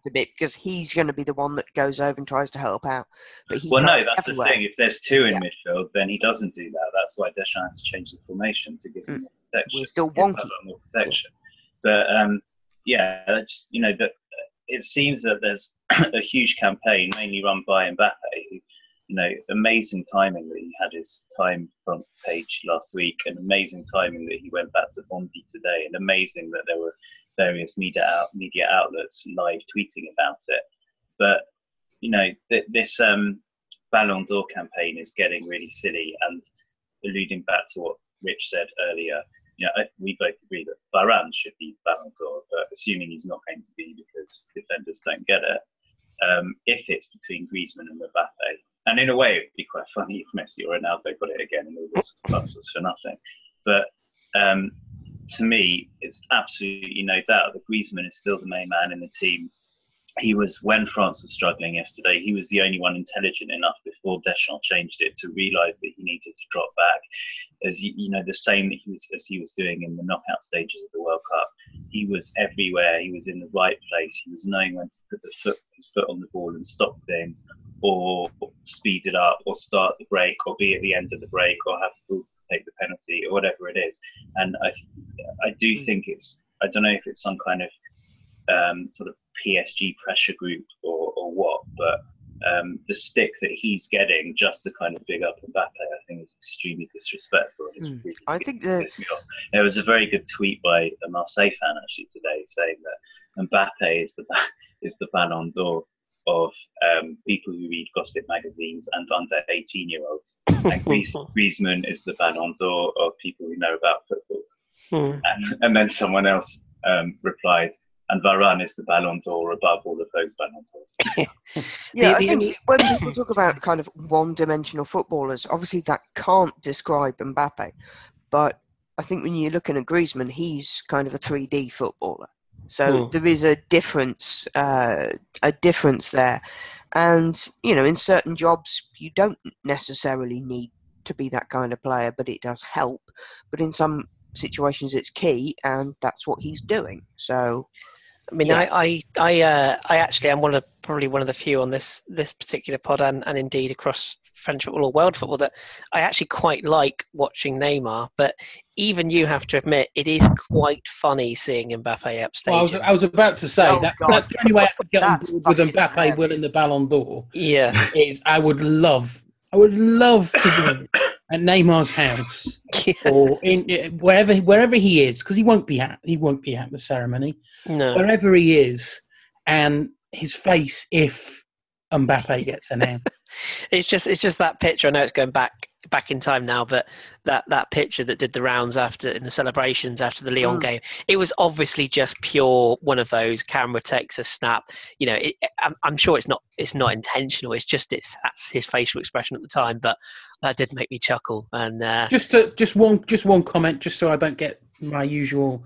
Speaker 4: a bit because he's going to be the one that goes over and tries to help out. But he
Speaker 3: well, no, that's the thing. If there's two in
Speaker 4: Yeah.
Speaker 3: midfield, then he doesn't do that. That's why Deschamps changed the formation to give him
Speaker 4: Mm.
Speaker 3: more protection.
Speaker 4: We're still wonky.
Speaker 3: More protection. But um, yeah, just you know that it seems that there's [clears throat] a huge campaign mainly run by Mbappe. Who, you know, amazing timing that he had his time front page last week, and amazing timing that he went back to Bondy today, and amazing that there were various media out, media outlets live tweeting about it. But you know, th- this um, Ballon d'Or campaign is getting really silly, and alluding back to what Rich said earlier, you know, I, we both agree that Varane should be Ballon d'Or, but assuming he's not going to be because defenders don't get it, um, if it's between Griezmann and Mbappe, and in a way it'd be quite funny if Messi or Ronaldo got it again and all this fuss was for nothing. But um, to me, it's absolutely no doubt that Griezmann is still the main man in the team. He was when France was struggling yesterday. He was the only one intelligent enough before Deschamps changed it to realise that he needed to drop back, as you, you know the same that he was as he was doing in the knockout stages of the World Cup. He was everywhere. He was in the right place. He was knowing when to put the foot, his foot on the ball and stop things, or speed it up, or start the break, or be at the end of the break, or have the to take the penalty, or whatever it is. And I, I do hmm. think it's. I don't know if it's some kind of um, sort of PSG pressure group or, or what, but um, the stick that he's getting just to kind of big up Mbappe, I think is extremely disrespectful.
Speaker 4: Mm. Really I think that
Speaker 3: there was a very good tweet by a Marseille fan actually today saying that Mbappe is the [laughs] is the Ballon d'Or of um, people who read gossip magazines and under 18 year olds. And [laughs] Griezmann is the Ballon d'Or of people who know about football. Mm. And, and, then someone else um, replied, and Varane is the Ballon d'Or above all of those Ballon d'Ors. [laughs]
Speaker 4: yeah, the, I think when people talk about kind of one-dimensional footballers, obviously that can't describe Mbappe, but I think when you're looking at Griezmann, he's kind of a 3D footballer. So hmm. there is a difference, uh, a difference there, and you know, in certain jobs, you don't necessarily need to be that kind of player, but it does help. But in some situations, it's key, and that's what he's doing. So
Speaker 1: I mean, yeah. I I I, uh, I actually am one of probably one of the few on this this particular pod, and, and indeed across French football or world football that I actually quite like watching Neymar. But even you have to admit, it is quite funny seeing Mbappe upstage.
Speaker 2: Well, I, was, I was about to say oh, that, that's the only way I could get on board with Mbappe hilarious. winning the Ballon d'Or.
Speaker 1: Yeah,
Speaker 2: is I would love, I would love to be [laughs] at Neymar's house [laughs] yeah. or in wherever wherever he is, because he won't be at he won't be at the ceremony.
Speaker 1: No,
Speaker 2: wherever he is, and his face if Mbappe gets announced. [laughs]
Speaker 1: it's just it's just that picture. I know it's going back back in time now, but that that picture that did the rounds after in the celebrations after the Lyon mm. game, it was obviously just pure one of those camera takes a snap. You know, it, I'm, I'm, sure it's not it's not intentional. It's just it's that's his facial expression at the time, but that did make me chuckle. And uh,
Speaker 2: just to, just one just one comment, just so I don't get my usual.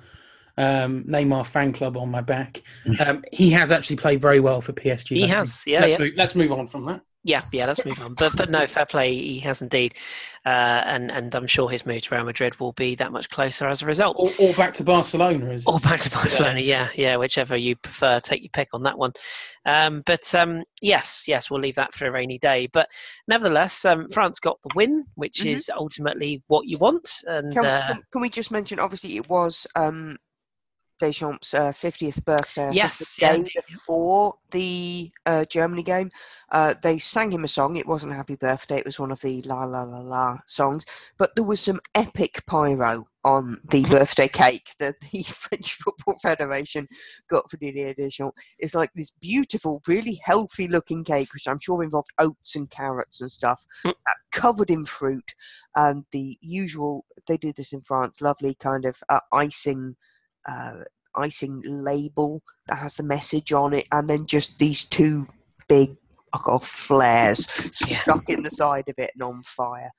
Speaker 2: Um, Neymar fan club on my back. Mm. Um, he has actually played very well for PSG.
Speaker 1: He has, yeah.
Speaker 2: Let's,
Speaker 1: yeah.
Speaker 2: Move, let's move on from that.
Speaker 1: Yeah, yeah, let's move on. But but no, fair play. He has indeed, uh, and and I'm sure his move to Real Madrid will be that much closer as a result.
Speaker 2: Or, or back to Barcelona, is
Speaker 1: or back to Barcelona. Yeah. yeah, yeah, whichever you prefer. Take your pick on that one. Um, but um, yes, yes, we'll leave that for a rainy day. But nevertheless, um, France got the win, which mm-hmm. is ultimately what you want. And
Speaker 4: can,
Speaker 1: uh,
Speaker 4: can, can, we just mention? Obviously, it was um, Deschamps' uh, 50th birthday.
Speaker 1: Yes,
Speaker 4: the day yeah. before the uh, Germany game, uh, they sang him a song. It wasn't Happy Birthday, it was one of the La La La La songs. But there was some epic pyro on the [laughs] birthday cake that [laughs] the French Football Federation got for Didier Deschamps. It's like this beautiful, really healthy looking cake, which I'm sure involved oats and carrots and stuff, mm. Covered in fruit. And the usual, they do this in France, lovely kind of uh, icing uh, icing label that has the message on it, and then just these two big off flares [laughs] yeah. stuck in the side of it and on fire,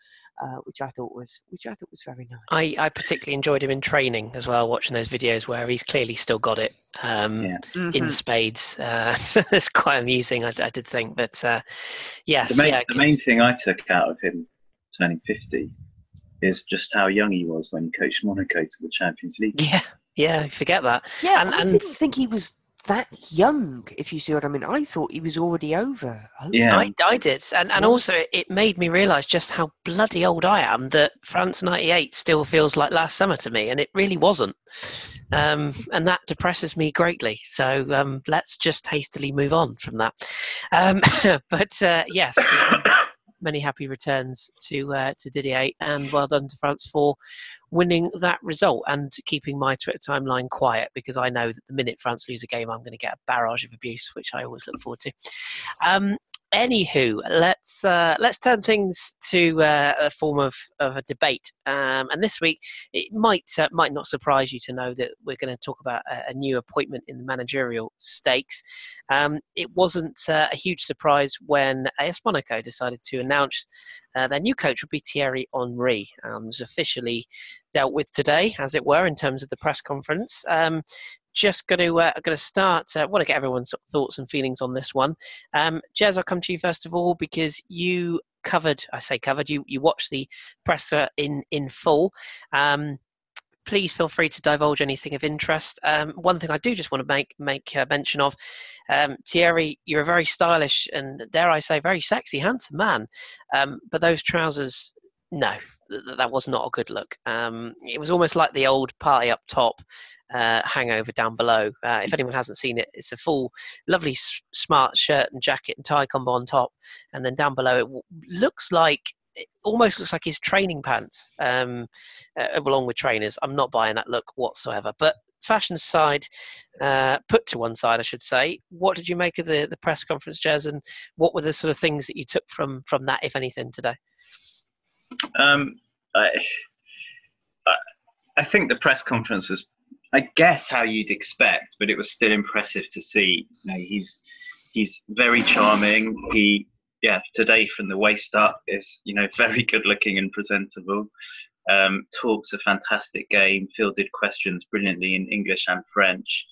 Speaker 4: uh, which I thought was which I thought was very nice.
Speaker 1: I, I particularly enjoyed him in training as well, watching those videos where he's clearly still got it um, yeah. mm-hmm. in spades. Uh, [laughs] it's quite amusing, I, I did think, but uh, yes,
Speaker 3: the main,
Speaker 1: yeah,
Speaker 3: the main thing I took out of him turning fifty is just how young he was when he coached Monaco to the Champions League.
Speaker 1: Yeah, yeah, forget that.
Speaker 4: Yeah, and, I and... didn't think he was that young, if you see what I mean. I thought he was already over.
Speaker 1: Yeah, I, I did, and and also it made me realise just how bloody old I am. That France '98 still feels like last summer to me, and it really wasn't. Um, and that depresses me greatly. So um, let's just hastily move on from that. Um, [laughs] but uh, yes, many happy returns to uh, to Didier, and well done to France for winning that result and keeping my Twitter timeline quiet because I know that the minute France lose a game, I'm going to get a barrage of abuse, which I always look forward to. Um, anywho, let's uh, let's turn things to uh, a form of, of a debate. Um, and this week, it might uh, might not surprise you to know that we're going to talk about a, a new appointment in the managerial stakes. Um, it wasn't uh, a huge surprise when AS Monaco decided to announce uh, their new coach would be Thierry Henry. Um, was officially dealt with today, as it were, in terms of the press conference. Um, just going to uh, going to start. Uh, want to get everyone's thoughts and feelings on this one. Um, Jez, I'll come to you first of all because you covered. I say covered. You you watched the presser in in full. Um, please feel free to divulge anything of interest. Um, one thing I do just want to make make uh, mention of, um, Thierry, you're a very stylish and dare I say very sexy, handsome man, um, but those trousers, no, that was not a good look. Um, it was almost like the old party up top. Uh, hangover down below. Uh, if anyone hasn't seen it, it's a full, lovely, s- smart shirt and jacket and tie combo on top, and then down below it w- looks like it almost looks like his training pants, um, uh, along with trainers. I'm not buying that look whatsoever. But fashion side, uh, put to one side, I should say. What did you make of the, the press conference, Jez, and what were the sort of things that you took from from that, if anything, today?
Speaker 3: Um, I, I think the press conference was, I guess, how you'd expect, but it was still impressive to see. You know, he's he's very charming. He yeah, today from the waist up is you know [laughs] very good looking and presentable. Um, talks a fantastic game, fielded questions brilliantly in English and French,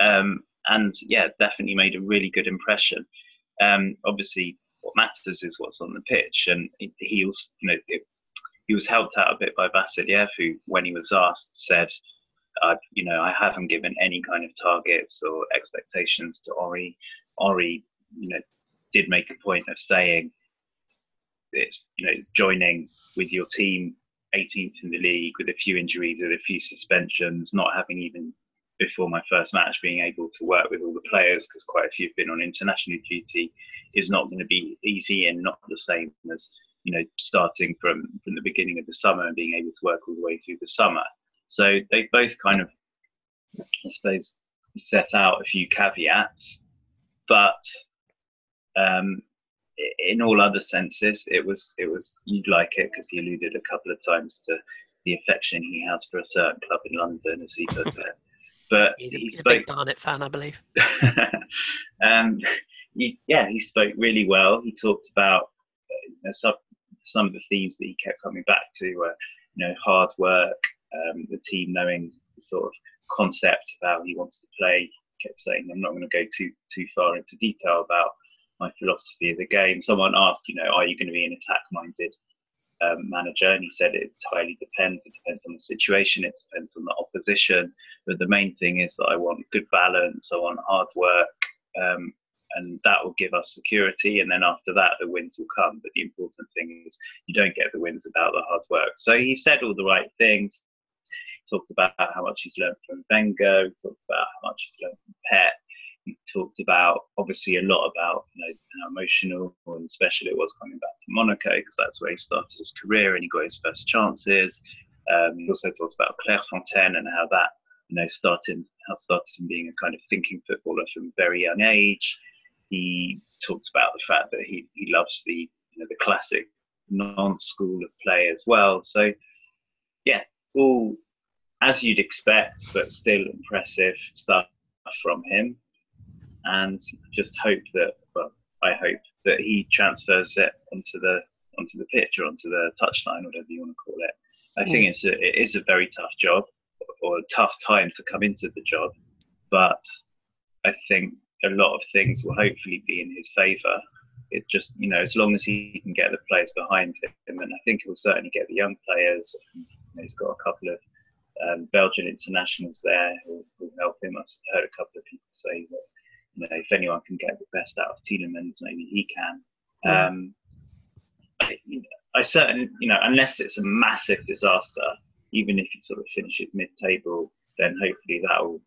Speaker 3: um, and yeah, definitely made a really good impression. Um, obviously, what matters is what's on the pitch, and he was you know it, he was helped out a bit by Vasiliev, who when he was asked said. i you know, I haven't given any kind of targets or expectations to Ori. Ori, you know, did make a point of saying it's you know joining with your team 18th in the league with a few injuries with a few suspensions not having even before my first match being able to work with all the players because quite a few have been on international duty is not going to be easy and not the same as you know starting from from the beginning of the summer and being able to work all the way through the summer so they both kind of i suppose set out a few caveats but um, in all other senses, it was it was you'd like it because he alluded a couple of times to the affection he has for a certain club in London, as he it. But
Speaker 1: he's,
Speaker 3: he
Speaker 1: he's
Speaker 3: spoke,
Speaker 1: a big Barnet fan, I believe. [laughs]
Speaker 3: um, he, yeah, he spoke really well. He talked about uh, you know, some some of the themes that he kept coming back to, uh, you know, hard work, um, the team knowing the sort of concept of how he wants to play. He kept saying, "I'm not going to go too too far into detail about my philosophy of the game. Someone asked, you know, are you going to be an attack-minded um, manager? And he said it highly depends. It depends on the situation. It depends on the opposition. But the main thing is that I want good balance. I want hard work. Um, and that will give us security. And then after that, the wins will come. But the important thing is you don't get the wins without the hard work. So he said all the right things. He talked about how much he's learned from Wenger. He talked about how much he's learned from Pep he talked about obviously a lot about you know how emotional and special it was coming back to Monaco because that's where he started his career and he got his first chances. Um, he also talked about Clairefontaine and how that you know started how started him being a kind of thinking footballer from a very young age. He talked about the fact that he, he loves the you know the classic Nantes-school of play as well. So yeah, all as you'd expect, but still impressive stuff from him and just hope that well, I hope that he transfers it onto the onto the pitch or onto the touchline, whatever you want to call it. I think it's a, it is a very tough job or a tough time to come into the job, but I think a lot of things will hopefully be in his favour. It just you know as long as he can get the players behind him, and I think he'll certainly get the young players. He's got a couple of um, Belgian internationals there who will help him. I've heard a couple of people say that you know, if anyone can get the best out of Tielemans, maybe he can. Mm. Um, I, I certainly, you know, unless it's a massive disaster, even if he sort of finishes mid-table, then hopefully that will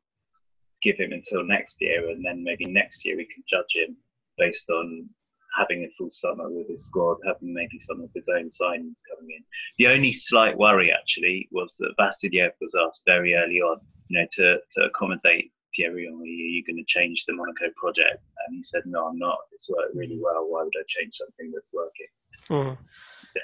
Speaker 3: give him until next year, and then maybe next year we can judge him based on having a full summer with his squad, having maybe some of his own signings coming in. The only slight worry actually was that Vasiliev was asked very early on, you know, to, to accommodate Thierry Henry, are you going to change the Monaco project? And he said, no, I'm not. It's worked really well. Why would I change something that's working? Mm.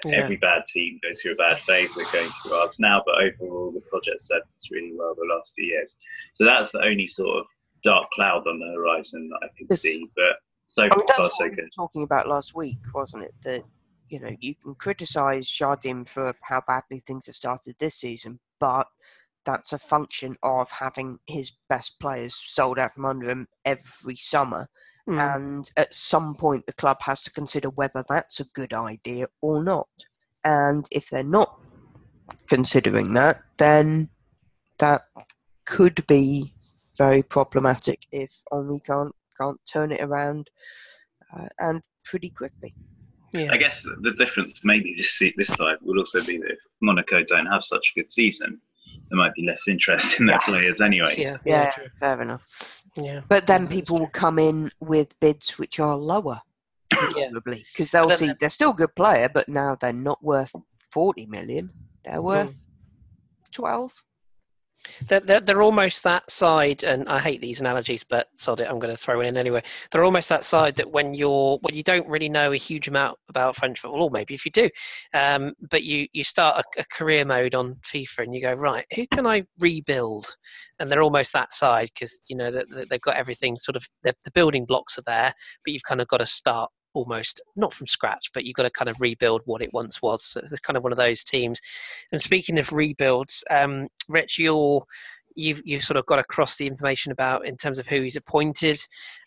Speaker 3: Yeah. Every bad team goes through a bad phase. We're going through ours now, but overall, the project served us really well the last few years. So that's the only sort of dark cloud on the horizon that I can this, see. But so I mean, far, so good.
Speaker 4: talking about last week, wasn't it? That you know you can criticise Jardim for how badly things have started this season, but that's a function of having his best players sold out from under him every summer.
Speaker 1: Mm.
Speaker 4: And at some point, the club has to consider whether that's a good idea or not. And if they're not considering that, then that could be very problematic if Henry can't can't turn it around uh, and pretty quickly.
Speaker 1: yeah.
Speaker 3: I guess the difference maybe this this time would also be that if Monaco don't have such a good season, there might be less interest in their
Speaker 4: Yes.
Speaker 3: players anyway.
Speaker 1: yeah,
Speaker 4: Yeah,
Speaker 1: true.
Speaker 4: fair enough.
Speaker 1: yeah.
Speaker 4: But then people will come in with bids which are lower, probably, because they'll see
Speaker 1: then-
Speaker 4: they're still a good player, but now they're not worth forty million. They're mm. worth twelve.
Speaker 1: They're, they're, they're almost that side, and I hate these analogies, but sod it, I'm going to throw it in anyway. They're almost that side that when you're when you don't really know a huge amount about French football, or maybe if you do, um, but you you start a, a career mode on FIFA and you go right, who can I rebuild? And they're almost that side because you know that they've got everything sort of the building blocks are there, but you've kind of got to start almost not from scratch, but you've got to kind of rebuild what it once was. So it's kind of one of those teams. And speaking of rebuilds, um, Rich, you're you've you've sort of got across the information about in terms of who he's appointed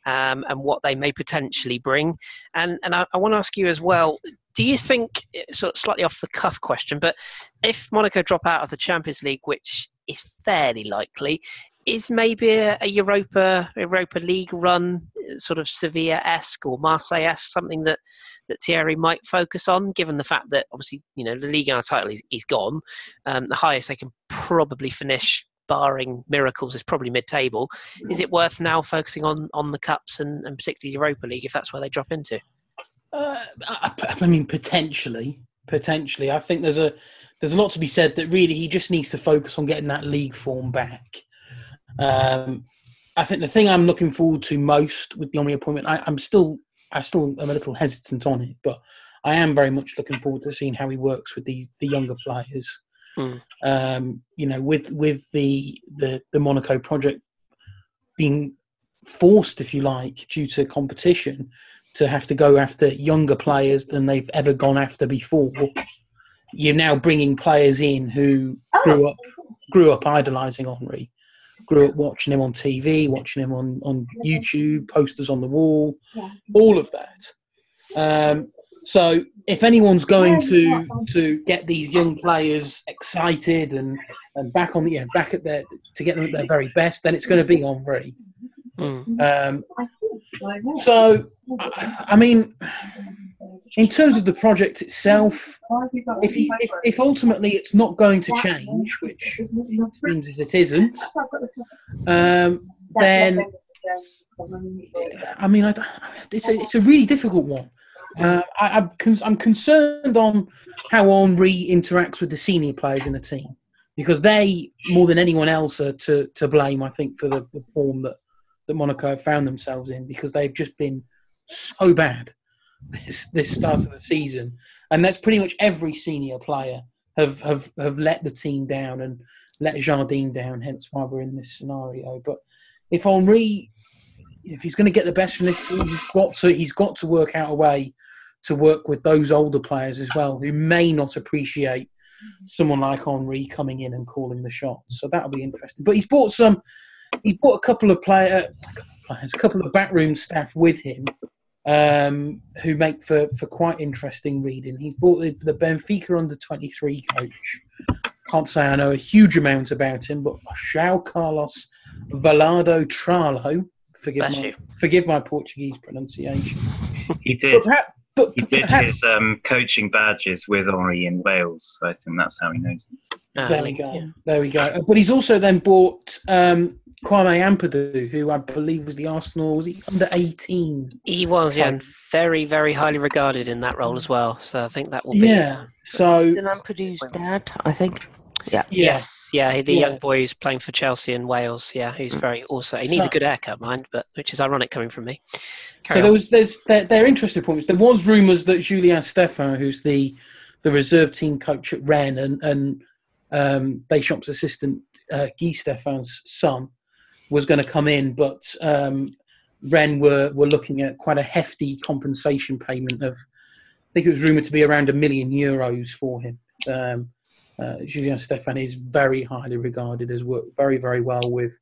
Speaker 1: um, and what they may potentially bring. And and I, I want to ask you as well. Do you think, sort of slightly off the cuff question, but if Monaco drop out of the Champions League, which is fairly likely, is maybe a, Europa Europa League run uh, sort of Sevilla esque or Marseille esque something that that Thierry might focus on, given the fact that obviously you know the Ligue 1 title is, is gone, um, the highest they can probably finish. Barring miracles, is probably mid-table. Is it worth now focusing on on the cups and, and particularly Europa League if that's where they drop into?
Speaker 2: Uh, I, I mean, potentially, potentially. I think there's a there's a lot to be said that really he just needs to focus on getting that league form back. Um, I think the thing I'm looking forward to most with the Henri appointment, I, I'm still I still am a little hesitant on it, but I am very much looking forward to seeing how he works with the the younger players.
Speaker 1: Hmm.
Speaker 2: Um, you know, with with the, the the Monaco project being forced, if you like, due to competition, to have to go after younger players than they've ever gone after before. You're now bringing players in who grew up grew up idolizing Henri, grew up watching him on TV, watching him on, on YouTube, posters on the wall, all of that. Um, so if anyone's going to to get these young players excited and, and back on the yeah, back at their to get them at their very best, then it's going to be Henri.
Speaker 1: Hmm.
Speaker 2: Um, so I, I mean, in terms of the project itself, if, if if ultimately it's not going to change, which seems as it isn't, um, then I mean, I, it's a, it's a really difficult one. Uh, I, I'm con- I'm concerned on how Henri interacts with the senior players in the team because they, more than anyone else, are to, to blame. I think for the, the form that, that Monaco have found themselves in because they've just been so bad this this start of the season, and that's pretty much every senior player have have have let the team down and let Jardim down. Hence why we're in this scenario. But if Henri, if he's going to get the best from this team, he's got to he's got to work out a way to work with those older players as well who may not appreciate someone like Henri coming in and calling the shots. So that'll be interesting. But he's bought some. He's brought a couple of player, a couple of backroom staff with him um, who make for, for quite interesting reading. He's bought the, the Benfica under 23 coach. Can't say I know a huge amount about him, but João Carlos Valado Tralhão. Forgive
Speaker 1: Bless
Speaker 2: my,
Speaker 1: you.
Speaker 2: forgive my Portuguese pronunciation.
Speaker 3: He
Speaker 2: But
Speaker 3: did.
Speaker 2: perhaps, but
Speaker 3: He did
Speaker 2: perhaps,
Speaker 3: his um, coaching badges with Henri in Wales, so I think that's how he knows. Him.
Speaker 1: Ah,
Speaker 2: there we
Speaker 1: yeah.
Speaker 2: go. There we go. But he's also then bought um, Kwame Ampadu, who I believe was the Arsenal. Was he under 18?
Speaker 1: He was, yeah, and very, very highly regarded in that role as well. So I think that will be.
Speaker 2: Yeah. So
Speaker 4: Then I'm dad, I think. Yeah.
Speaker 1: Yes, yeah, the
Speaker 2: Yeah.
Speaker 1: young boy who's playing for Chelsea and Wales. Yeah, he's very also. He needs
Speaker 2: So-
Speaker 1: a good haircut, mind, but which is ironic coming from me.
Speaker 2: So
Speaker 1: Carry
Speaker 2: there was there's there, there are interesting points. There was rumours that Julien Stéphan, who's the the reserve team coach at Rennes and and um, Deschamps' assistant uh, Guy Stéphan's son, was going to come in, but um, Rennes were were looking at quite a hefty compensation payment of. I think it was rumoured to be around a million euros for him. Um, Uh, Stéphan is very highly regarded, has worked very, very well with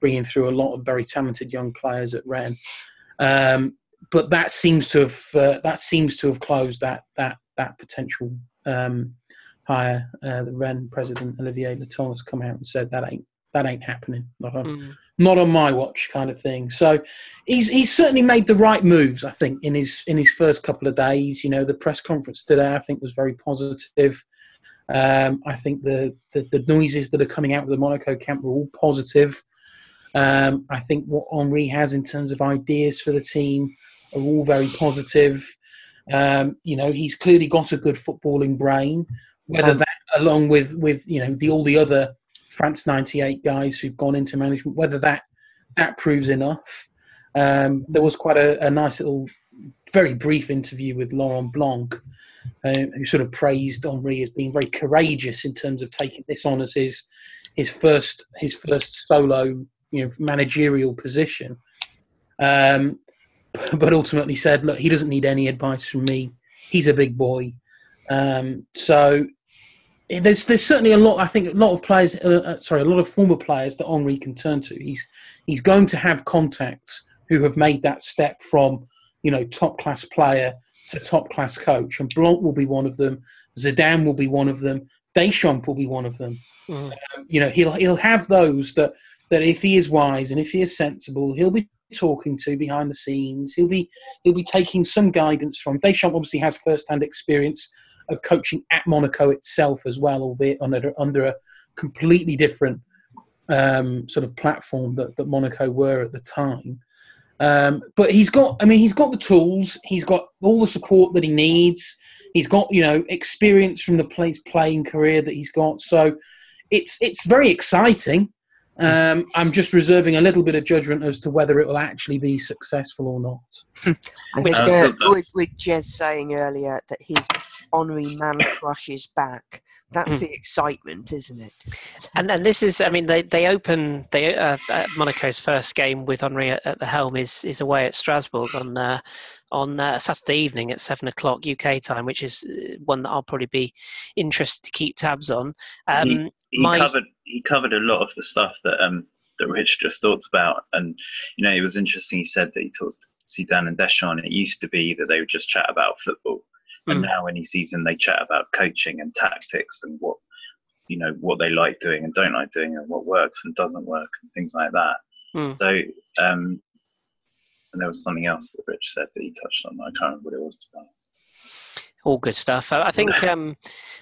Speaker 2: bringing through a lot of very talented young players at Rennes. Um, but that seems to have uh, that seems to have closed that that that potential um, hire. Uh, the Rennes president Olivier Létang has come out and said that ain't that ain't happening. Not on, mm. not on my watch, kind of thing. So he's he's certainly made the right moves. I think in his in his first couple of days. You know, the press conference today I think was very positive. Um, I think the, the, the noises that are coming out of the Monaco camp were all positive. Um, I think what Henri has in terms of ideas for the team are all very positive. Um, you know, he's clearly got a good footballing brain. Whether um, that, along with with you know the all the other France '98 guys who've gone into management, whether that that proves enough. Um, there was quite a, a, nice little, very brief interview with Laurent Blanc, uh, who sort of praised Henri as being very courageous in terms of taking this on as his his first his first solo you know managerial position. Um, [laughs] but ultimately said, look, he doesn't need any advice from me. He's a big boy. Um, so there's there's certainly a lot. I think a lot of players, uh, uh, sorry, a lot of former players that Henri can turn to. He's he's going to have contacts who have made that step from you know top class player to top class coach, and Blanc will be one of them. Zidane will be one of them. Deschamps will be one of them. Mm. Um, you know, he'll he'll have those that that if he is wise and if he is sensible, he'll be talking to behind the scenes. He'll be he'll be taking some guidance from. Deschamps obviously has first-hand experience of coaching at Monaco itself as well, albeit under under a completely different um, sort of platform that, that Monaco were at the time. Um, but he's got, I mean, he's got the tools. He's got all the support that he needs. He's got, you know, experience from the place playing career that he's got. So it's it's very exciting. Um, I'm just reserving a little bit of judgment as to whether it will actually be successful or not. [laughs]
Speaker 4: I think uh, with, with Jez saying earlier that his Henry man [coughs] crushes back, that's mm. the excitement, isn't it?
Speaker 1: And and this is, I mean, they they open they uh, Monaco's first game with Henry at, at, the helm is is away at Strasbourg on uh, on uh, Saturday evening at seven o'clock UK time, which is uh, one that I'll probably be interested to keep tabs on.
Speaker 3: Um, he, he my... covered he covered a lot of the stuff that um, that Rich just talked about, and you know it was interesting. He said that he talked to Zidane and Deschamps. and It used to be that they would just chat about football. And hmm. now any season they chat about coaching and tactics and what you know what they like doing and don't like doing and what works and doesn't work and things like that. Mm. So um, and there was something else that Rich said that he touched on. I can't remember what it was to be honest.
Speaker 1: All good stuff. I think um,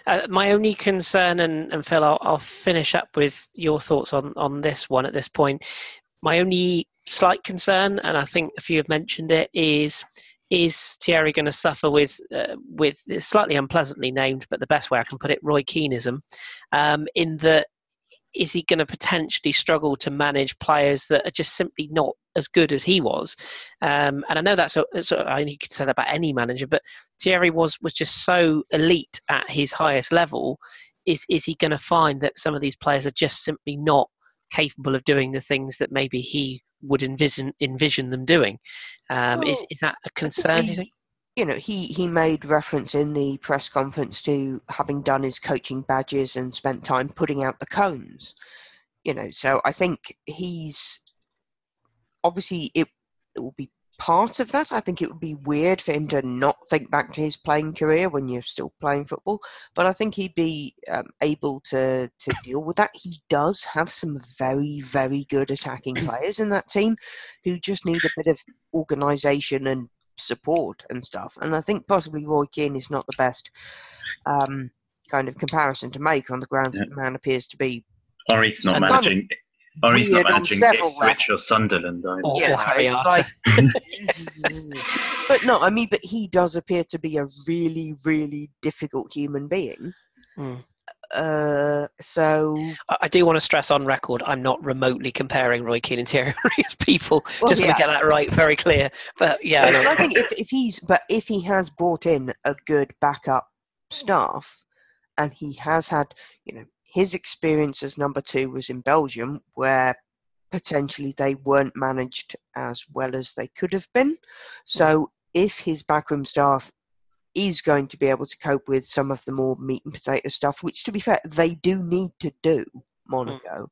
Speaker 1: uh, my only concern, and, and Phil, I'll, I'll, finish up with your thoughts on, on this one at this point. My only slight concern, and I think a few have mentioned it, is is Thierry going to suffer with uh, with slightly unpleasantly named, but the best way I can put it, Roy Keaneism, um, in that is he going to potentially struggle to manage players that are just simply not as good as he was? Um, and I know that's, a, I mean, you could say that about any manager, but Thierry was was just so elite at his highest level. Is is he going to find that some of these players are just simply not capable of doing the things that maybe he would envision envision them doing? Um, well, is is that a concern? do you think?
Speaker 4: you know, he, he made reference in the press conference to having done his coaching badges and spent time putting out the cones. You know, so I think he's obviously it, it will be part of that. I think it would be weird for him to not think back to his playing career when you're still playing football, but I think he'd be um, able to to deal with that. He does have some very very good attacking [clears throat] players in that team who just need a bit of organisation and support and stuff. And I think possibly Roy Keane is not the best um, kind of comparison to make on the grounds yeah. that the man appears to be.
Speaker 3: Or he's not managing. Kind of or he's not managing Ipswich or Sunderland.
Speaker 1: Oh, yeah, it's like, [laughs]
Speaker 4: but no, I mean, but he does appear to be a really, really difficult human being. Mm. Uh, so
Speaker 1: I do want to stress on record, I'm not remotely comparing Roy Keane and Thierry [laughs] Henry as people. Well, just yeah. to get that right, very clear. But yeah,
Speaker 4: I, I think if, if he's, but if he has brought in a good backup staff, and he has had, you know, his experience as number two was in Belgium, where potentially they weren't managed as well as they could have been. So if his backroom staff is going to be able to cope with some of the more meat and potato stuff, which, to be fair, they do need to do. Monaco,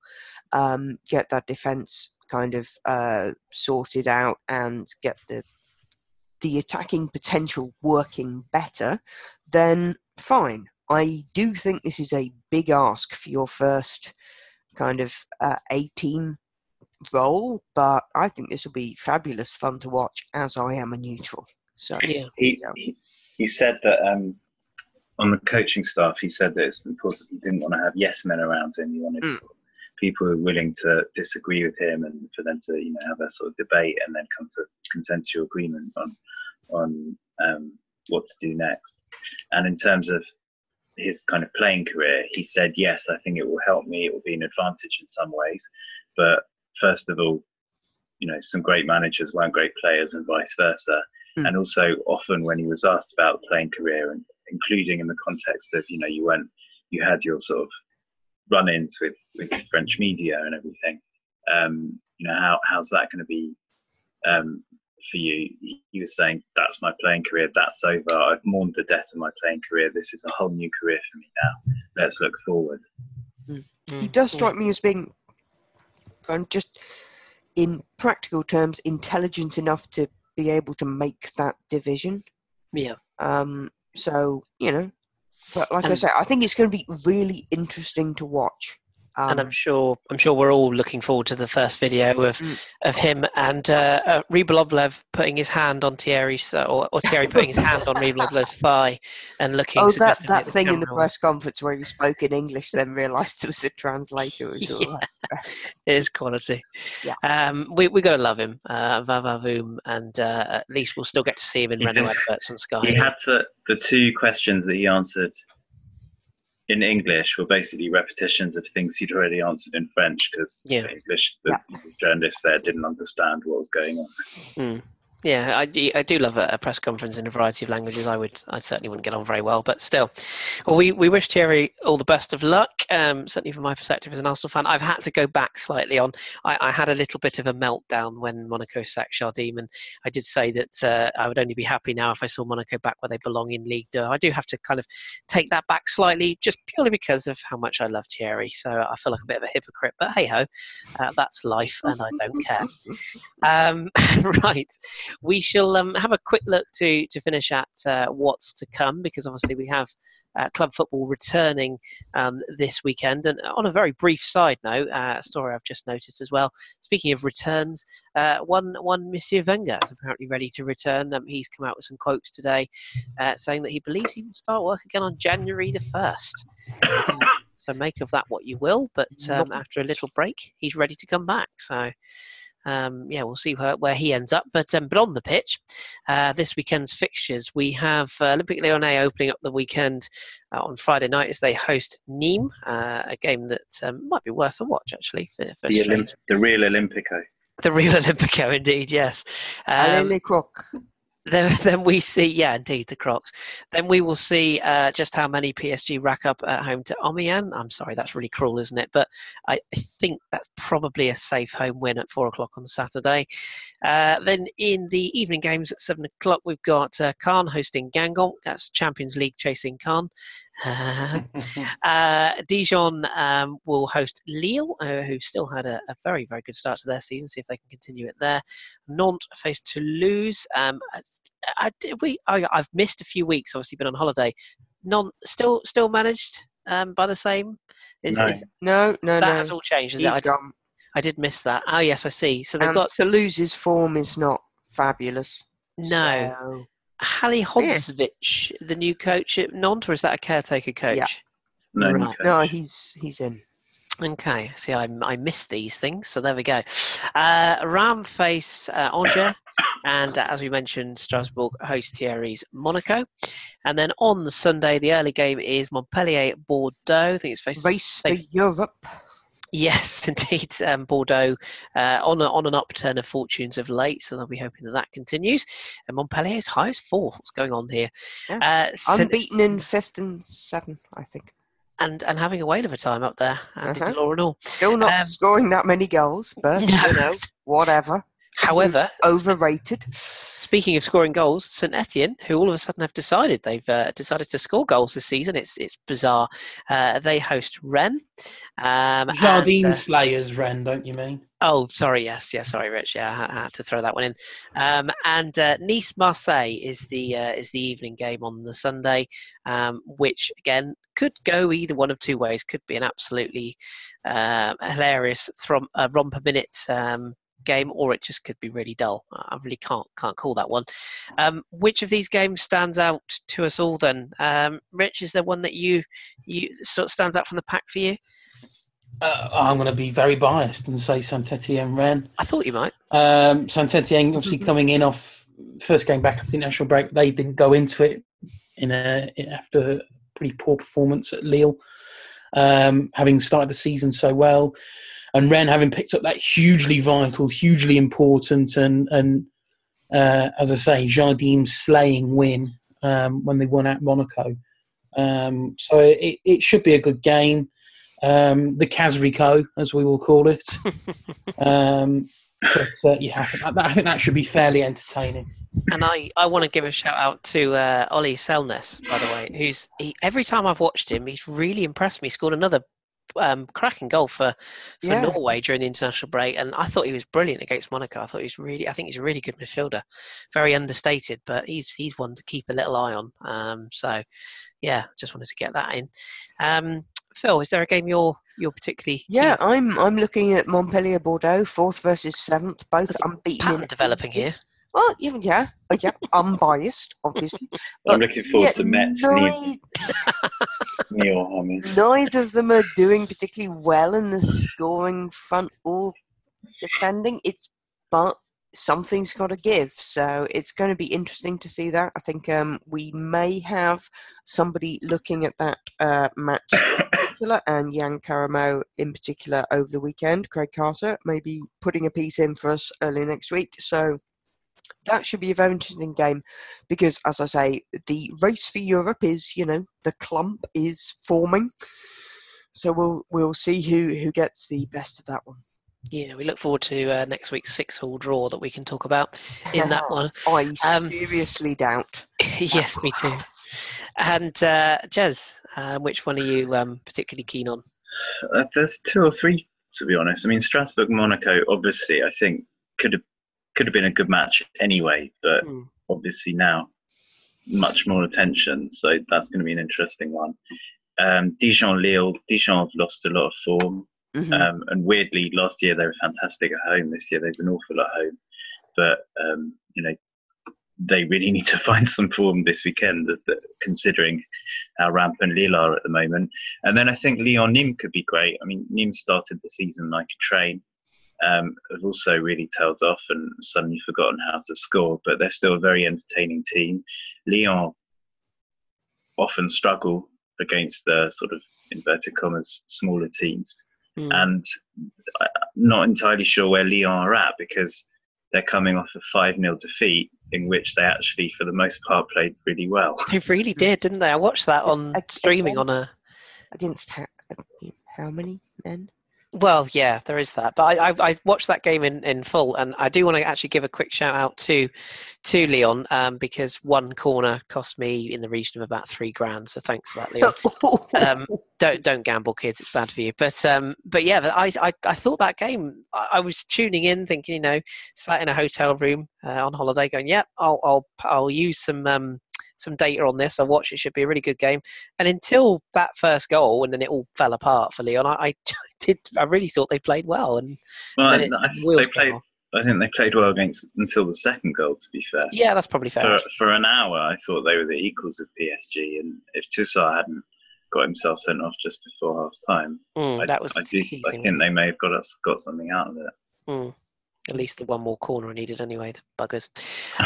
Speaker 4: um, get that defense kind of uh, sorted out and get the the attacking potential working better, then fine. I do think this is a big ask for your first kind of uh, A team role, but I think this will be fabulous fun to watch as I am a neutral. So
Speaker 1: Yeah.
Speaker 3: He, he, he said that um, on the coaching staff, he said that it's important he didn't want to have yes men around him. He wanted
Speaker 4: Mm.
Speaker 3: people who were willing to disagree with him and for them to you know have a sort of debate and then come to consensual agreement on on um, what to do next. And in terms of his kind of playing career, he said, yes, I think it will help me. It will be an advantage in some ways, but first of all, you know, some great managers weren't great players, and vice versa.
Speaker 4: Mm.
Speaker 3: And also, often when he was asked about the playing career, and including in the context of, you know, you went, you had your sort of run-ins with, with French media and everything. Um, you know, how how's that going to be um, for you? He- He was saying, "That's my playing career. That's over. I've mourned the death of my playing career. This is a whole new career for me now. Let's look forward."
Speaker 4: he does strike me as being, um, just in practical terms, intelligent enough to be able to make that division.
Speaker 1: Yeah.
Speaker 4: Um, so you know, but like I
Speaker 1: And-
Speaker 4: say, I think it's going to be really interesting to watch. Um,
Speaker 1: and I'm sure I'm sure we're all looking forward to the first video of
Speaker 4: Mm.
Speaker 1: of him and uh, uh, Rybolovlev putting his hand on Thierry's or, or Thierry putting his hand on Rybolovlev's thigh and looking.
Speaker 4: oh, that, that
Speaker 1: at the
Speaker 4: thing in the
Speaker 1: camera.
Speaker 4: press conference where he spoke in English, then realised it was a translator as [laughs] well.
Speaker 1: Yeah. It is quality.
Speaker 4: Yeah.
Speaker 1: Um, we we gotta love him, uh, Vavavoom, and uh, at least we'll still get to see him in
Speaker 3: He
Speaker 1: Renault
Speaker 3: did.
Speaker 1: adverts on Sky.
Speaker 3: He had to. The two questions that he answered in English were basically repetitions of things he'd already answered in French because
Speaker 1: Yeah.
Speaker 3: the English the journalists there didn't understand what was going on.
Speaker 1: Mm. Yeah, I do, I do love a, a press conference in a variety of languages. I would, I certainly wouldn't get on very well, but still. Well, we, we wish Thierry all the best of luck. Um, certainly from my perspective as an Arsenal fan, I've had to go back slightly on. I, I had a little bit of a meltdown when Monaco sacked Jardim, and I did say that uh, I would only be happy now if I saw Monaco back where they belong in League Two. I do have to kind of take that back slightly, just purely because of how much I love Thierry. So I feel like a bit of a hypocrite, but hey ho, uh, that's life, and I don't care. [laughs] Um, [laughs] right, we shall um, have a quick look to to finish at uh, what's to come because obviously we have uh, club football returning um, this weekend. And on a very brief side note, uh, a story I've just noticed as well. Speaking of returns, uh, one one Monsieur Wenger is apparently ready to return. Um, he's come out with some quotes today, uh, saying that he believes he will start work again on January the first. Um, [coughs] so make of that what you will. But um, after a little break, he's ready to come back. So um, yeah, we'll see where, where he ends up. But um, but on the pitch, uh, this weekend's fixtures, we have uh, Olympique Lyonnais opening up the weekend uh, on Friday night as they host Nîmes, uh, a game that um, might be worth a watch actually for, for
Speaker 3: The, Olymp- the real Olympico.
Speaker 1: the real [laughs] Olympico, indeed. Yes.
Speaker 4: Allez
Speaker 1: Um,
Speaker 4: les crocs.
Speaker 1: Then, [laughs] then we see, yeah, indeed, the Crocs. Then we will see uh, just how many PSG rack up at home to Amiens. I'm sorry, that's really cruel, isn't it? But I, I think that's probably a safe home win at four o'clock on Saturday. Uh, then in the evening games at seven o'clock, we've got uh, Caen hosting Guingamp. That's Champions League chasing Caen. [laughs] uh, Dijon um, will host Lille, uh, who still had a, a very, very good start to their season. See if they can continue it there. Nantes face Toulouse. Um, I, I, did- we, I, I've missed a few weeks. Obviously, been on holiday. Non, still, still managed um, by the same. Is,
Speaker 3: No.
Speaker 1: is-
Speaker 4: No, no,
Speaker 1: that
Speaker 4: no.
Speaker 1: has all changed. Is
Speaker 4: He's
Speaker 1: it? I,
Speaker 4: gone.
Speaker 1: I did miss that. Oh yes, I see. So they've
Speaker 4: And
Speaker 1: got
Speaker 4: Toulouse's form is not fabulous.
Speaker 1: no
Speaker 4: so-
Speaker 1: Halilhodžić, the new coach at Nantes, or is that a caretaker coach?
Speaker 4: Yeah.
Speaker 3: No,
Speaker 1: Right.
Speaker 3: Nico.
Speaker 4: No, he's he's in.
Speaker 1: Okay, see, I, I missed these things, so there we go. Uh, Reims face uh, Angers, and uh, as we mentioned, Strasbourg host Thierry's Monaco. And then on the Sunday, the early game is Montpellier Bordeaux. I think it's face
Speaker 4: Race for Europe.
Speaker 1: Yes, [laughs] indeed. Um, Bordeaux uh, on, a, on an upturn of fortunes of late, so they'll be hoping that that continues. And Montpellier is highest fourth. What's going on here?
Speaker 4: Yeah.
Speaker 1: Uh,
Speaker 4: Unbeaten in fifth and seventh, I think.
Speaker 1: and, and having a whale of a time up there, Andy
Speaker 4: Uh-huh.
Speaker 1: And all.
Speaker 4: Still not
Speaker 1: Um,
Speaker 4: scoring that many goals, but [laughs]
Speaker 1: No.
Speaker 4: you know, whatever.
Speaker 1: However,
Speaker 4: overrated.
Speaker 1: Speaking of scoring goals, St Etienne, who all of a sudden have decided they've uh, decided to score goals this season, it's it's bizarre. Uh, they host Rennes. Um,
Speaker 2: Jardine
Speaker 1: and, uh,
Speaker 2: Slayers, Ren, don't you mean?
Speaker 1: Oh, sorry. Yes, yes. Sorry, Rich. Yeah, I had to throw that one in. Um, and uh, Nice Marseille is the uh, is the evening game on the Sunday, um, which again could go either one of two ways. Could be an absolutely uh, hilarious throm- uh, romp a minute um, game, or it just could be really dull. I really can't can't call that one. Um, which of these games stands out to us all? Then, um, Rich, is there one that you you sort of stands out from the pack for you?
Speaker 2: Uh, I'm going to be very biased and say Saint Etienne Rennes.
Speaker 1: I thought you might.
Speaker 2: Um, Saint Etienne [laughs] obviously coming in off first game back after the international break. They didn't go into it in a after a pretty poor performance at Lille, um, having started the season so well, and Rennes having picked up that hugely vital, hugely important, and and uh, as I say, Jardim slaying win um, when they won at Monaco. Um, so it, it should be a good game um, the Casrico, as we will call it. [laughs] um, but uh, yeah, I think, that, I think that should be fairly entertaining.
Speaker 1: And I, I want to give a shout out to uh, Ole Selnæs, by the way, who's he, every time I've watched him, he's really impressed me. He scored another um, cracking goal for, for
Speaker 4: Yeah.
Speaker 1: Norway during the international break, and I thought he was brilliant against Monaco. I thought he was really, I think he's a really good midfielder, very understated, but he's he's one to keep a little eye on. Um, so, yeah, just wanted to get that in. Um, Phil, is there a game you're you're particularly
Speaker 4: Yeah,
Speaker 1: on?
Speaker 4: I'm I'm looking at Montpellier Bordeaux, fourth versus seventh, both unbeaten.
Speaker 1: pattern
Speaker 4: in
Speaker 1: developing here.
Speaker 4: Well, yeah, yeah, yeah, unbiased, obviously. [laughs]
Speaker 3: I'm looking forward to Metz Neil,
Speaker 4: neither, [laughs]
Speaker 3: Neil I mean.
Speaker 4: neither of them are doing particularly well in the scoring front or defending. It's but something's got to give, so it's going to be interesting to see that. I think um, we may have somebody looking at that uh, match [coughs] particular and Jan Karamo in particular over the weekend. Craig Carter maybe putting a piece in for us early next week. So that should be a very interesting game because, as I say, the race for Europe is, you know, the clump is forming. So we'll we'll see who who gets the best of that one.
Speaker 1: Yeah, we look forward to uh, next week's six-hole draw that we can talk about in that one.
Speaker 4: I
Speaker 1: Um,
Speaker 4: seriously doubt. [laughs]
Speaker 1: yes, me too. And uh, Jez, uh, which one are you um, particularly keen on?
Speaker 3: Uh, there's two or three, to be honest. I mean, Strasbourg Monaco, obviously, I think could have could have been a good match anyway, but
Speaker 1: Hmm.
Speaker 3: obviously now much more attention, so that's going to be an interesting one. Um, Dijon Lille, Dijon have lost a lot of form,
Speaker 4: Mhm.
Speaker 3: um, and weirdly, last year they were fantastic at home. This year they've been awful at home, but um, you know they really [laughs] need to find some form this weekend, that- that- considering how rampant Lille are at the moment. And then I think Lyon Nîmes could be great. I mean, Nîmes started the season like a train. Um, have also really tailed off and suddenly forgotten how to score, but they're still a very entertaining team. Lyon often struggle against the sort of inverted commas smaller teams,
Speaker 1: Hmm.
Speaker 3: and I'm not entirely sure where Lyon are at because they're coming off a 5 0 defeat in which they actually, for the most part, played really well. [laughs]
Speaker 1: They really did, didn't they? I watched that on
Speaker 4: Ag-
Speaker 1: streaming on a.
Speaker 4: Against how, how many men?
Speaker 1: Well, yeah, there is that. But I, I, I watched that game in, in full, and I do want to actually give a quick shout out to to Leon um, because one corner cost me in the region of about three grand. So thanks for that, Leon. um, [laughs] don't don't gamble, kids. It's bad for you. But um, but yeah, but I, I I thought that game. I, I was tuning in, thinking, you know, sat in a hotel room uh, on holiday, going, "Yep, I'll I'll I'll use some um some data on this. I watched. It should be a really good game." And until that first goal, and then it all fell apart for Leon. I, I [laughs] did. I really thought they played well, and
Speaker 3: Well, I, they played.
Speaker 1: off.
Speaker 3: I think they played well against until the second goal. To be fair,
Speaker 1: Yeah, that's probably fair.
Speaker 3: for for an hour, I thought they were the equals of PSG, and if Tousart hadn't got himself sent off just before half time,
Speaker 1: Mm,
Speaker 3: I,
Speaker 1: that was
Speaker 3: I,
Speaker 1: the
Speaker 3: do, I think they may have got us got something out of it.
Speaker 1: Mm. At least the one more corner I needed anyway, the buggers.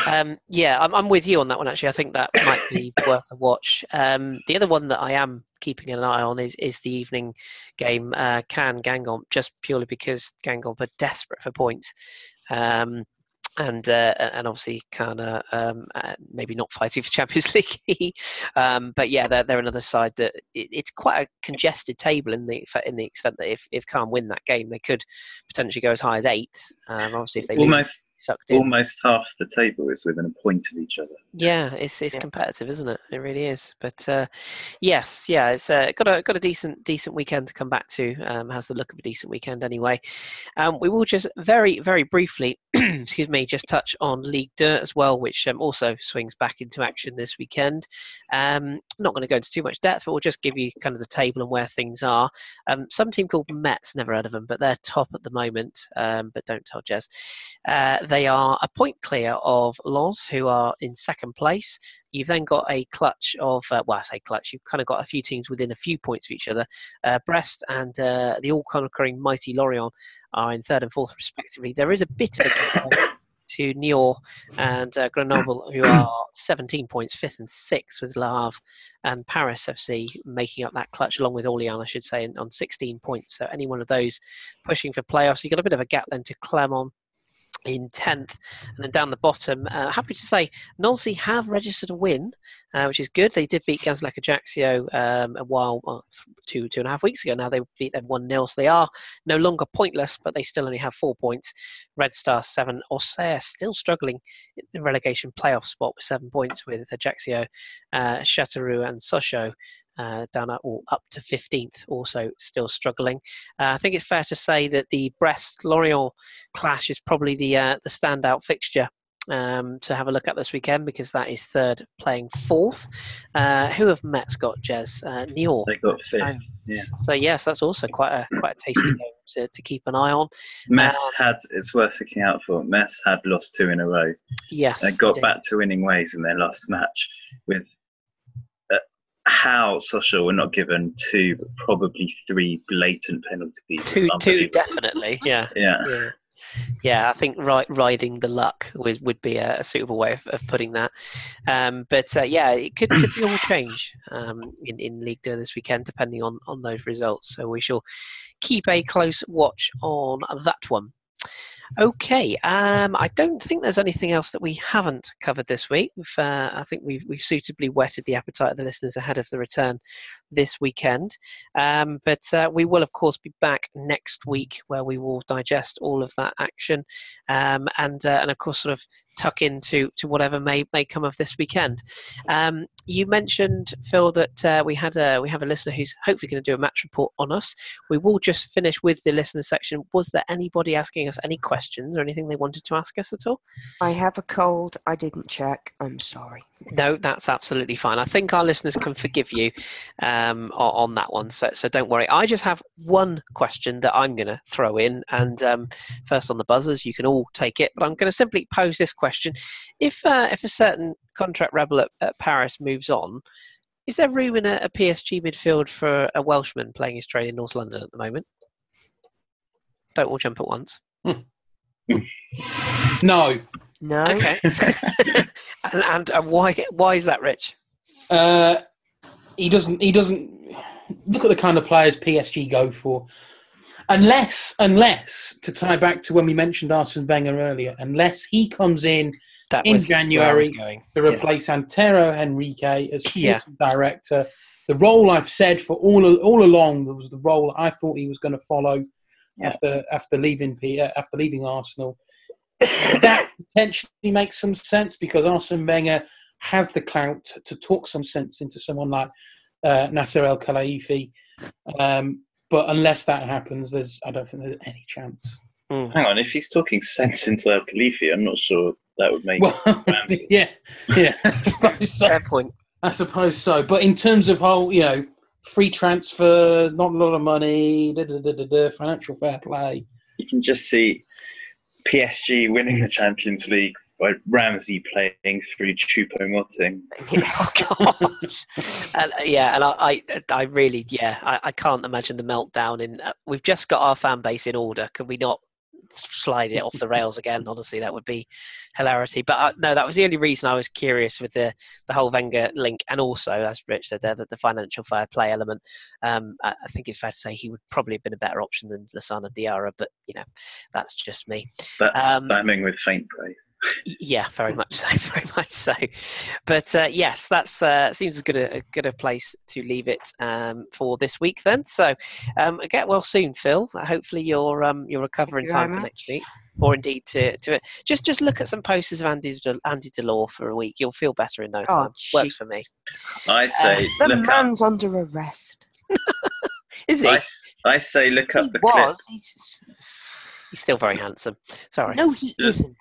Speaker 1: Um, yeah, I'm, I'm with you on that one actually. I think that might be [coughs] worth a watch. Um, the other one that I am keeping an eye on is, is the evening game, uh, Caen Guingamp, just purely because Gangomp are desperate for points. Um, and uh, and obviously of um, uh, maybe not fighting for Champions [laughs] League, um, but yeah, they're, they're another side that it, it's quite a congested table in the in the extent that if if Caen win that game, they could potentially go as high as eighth. Um, obviously, if they
Speaker 3: Almost,
Speaker 1: sucked in.
Speaker 3: Almost half the table is within a point of each other.
Speaker 1: Yeah, it's it's
Speaker 4: Yeah.
Speaker 1: competitive, isn't it? It really is. But uh, yes, yeah, it's uh, got a got a decent decent weekend to come back to. Um, has the look of a decent weekend anyway. Um, we will just very very briefly, [clears throat] excuse me, just touch on League Dirt as well, which um, also swings back into action this weekend. Um, not going to go into too much depth, but we'll just give you kind of the table and where things are. Um, some team called Metz, never heard of them, but they're top at the moment. Um, but don't tell Jez. Uh, they are a point clear of Loz, who are in second place. You've then got a clutch of, uh, well, I say clutch, you've kind of got a few teams within a few points of each other. Uh, Brest and uh, the all conquering mighty Lorient are in third and fourth, respectively. There is a bit of a gap [coughs] to Niort and uh, Grenoble, who are 17 points, fifth and sixth, with Le Havre and Paris FC making up that clutch, along with Orléans, I should say, on 16 points. So any one of those pushing for playoffs. You've got a bit of a gap then to Clermont in 10th and then down the bottom uh, happy to say Nolsey have registered a win uh, which is good. They did beat Gazélec Ajaccio um, a while well, two two and a half weeks ago. Now they beat them 1-0 so they are no longer pointless but they still only have four points. Red Star 7 Auxerre still struggling in the relegation playoff spot with seven points with Ajaccio uh, Châteauroux and Sochaux uh, down at, or up to 15th, also still struggling. Uh, I think it's fair to say that the Brest Lorient clash is probably the uh, the standout fixture um, to have a look at this weekend because that is third playing fourth. Uh, who have Metz got, Jez? Uh, Niort.
Speaker 3: They got fifth.
Speaker 1: Oh.
Speaker 3: Yeah.
Speaker 1: So yes, that's also quite a quite a tasty game to, to keep an eye on.
Speaker 3: Metz
Speaker 1: Um,
Speaker 3: had, it's worth looking out for. Metz had lost two in a row.
Speaker 1: Yes,
Speaker 3: They got
Speaker 1: indeed.
Speaker 3: back to winning ways in their last match with how Social were not given two, but probably three blatant penalties.
Speaker 1: two, two definitely. Yeah. [laughs]
Speaker 3: Yeah.
Speaker 1: yeah. Yeah, I think ri- riding the luck was, would be a, a suitable way of, of putting that. Um, but uh, yeah, it could, could be all change um, in, in League Two this weekend, depending on, on those results. So we shall keep a close watch on that one. Okay, um, I don't think there's anything else that we haven't covered this week. Uh, I think we've, we've suitably whetted the appetite of the listeners ahead of the return this weekend. Um, but uh, we will, of course, be back next week where we will digest all of that action um, and, uh, and, of course, sort of tuck into to whatever may, may come of this weekend. You mentioned, Phil, that uh, we had a, we have a listener who's hopefully going to do a match report on us. We will just finish with the listener section. Was there anybody asking us any questions or anything they wanted to ask us at all?
Speaker 4: I have a cold. I didn't check. I'm sorry.
Speaker 1: No, that's absolutely fine. I think our listeners can forgive you um, on that one, so so don't worry. I just have one question that I'm going to throw in, and um, first on the buzzers, you can all take it. But I'm going to simply pose this question: If uh, if a certain contract rebel at, at Paris moves on, is there room in a, a PSG midfield for a Welshman playing his trade in North London at the moment? Don't all jump at once. [laughs]
Speaker 2: No.
Speaker 4: No.
Speaker 1: Okay. [laughs] and, and, and why why is that, Rich?
Speaker 2: Uh, he doesn't. He doesn't look at the kind of players PSG go for. Unless, unless to tie back to when we mentioned Arsene Wenger earlier, unless he comes in
Speaker 1: That
Speaker 2: In
Speaker 1: was where was
Speaker 2: January,
Speaker 1: going.
Speaker 2: to replace Antero Henrique as sporting
Speaker 1: Yeah.
Speaker 2: director, the role I've said for all all along was the role I thought he was going to follow
Speaker 3: Yeah.
Speaker 2: after after leaving uh, after leaving Arsenal. that potentially makes some sense because Arsene Wenger has the clout to talk some sense into someone like uh, Nasser El Khelaifi. Um, but unless that happens, there's I don't think there's any chance.
Speaker 1: Mm.
Speaker 3: Hang on, if he's talking sense into El Khalifi, I'm not sure that would mean.
Speaker 2: Well, [laughs] yeah, yeah, I [laughs] suppose so.
Speaker 1: Fair point.
Speaker 2: I suppose so. But in terms of whole, you know, free transfer, not a lot of money, da, da, da, da, da, financial fair play.
Speaker 3: You can just see PSG winning the Champions League by Ramsey playing through Choupo-Moting. [laughs]
Speaker 1: oh God! and, uh, yeah, and I, I, I really, yeah, I, I can't imagine the meltdown. In uh, we've just got our fan base in order. Can we not slide it off the rails again? Honestly, that would be hilarity. But uh, no, that was the only reason I was curious with the the whole Wenger link, and also, as Rich said there, that the financial fair play element. Um, I, I think it's fair to say he would probably have been a better option than Lassana Diarra, but you know, that's just me.
Speaker 3: That's
Speaker 1: Um,
Speaker 3: spamming with faint praise.
Speaker 1: Yeah, very much so. [laughs] Very much so. But uh, yes, that's uh, seems a good a, a good a place to leave it um, for this week. Then, so um, get well soon, Phil. Hopefully, you're um, you're recovering
Speaker 4: Thank you
Speaker 1: time for next week, or indeed to to it. just just look at some posters of Andy De, Andy Delort for a week. You'll feel better in no
Speaker 4: Oh,
Speaker 1: time. Works for me.
Speaker 3: I say
Speaker 4: The
Speaker 3: look up.
Speaker 4: man's under arrest. [laughs]
Speaker 1: Is he?
Speaker 3: I say look up
Speaker 4: He
Speaker 3: the clip.
Speaker 4: was. He's,
Speaker 1: He's still very handsome. Sorry.
Speaker 4: no, he isn't.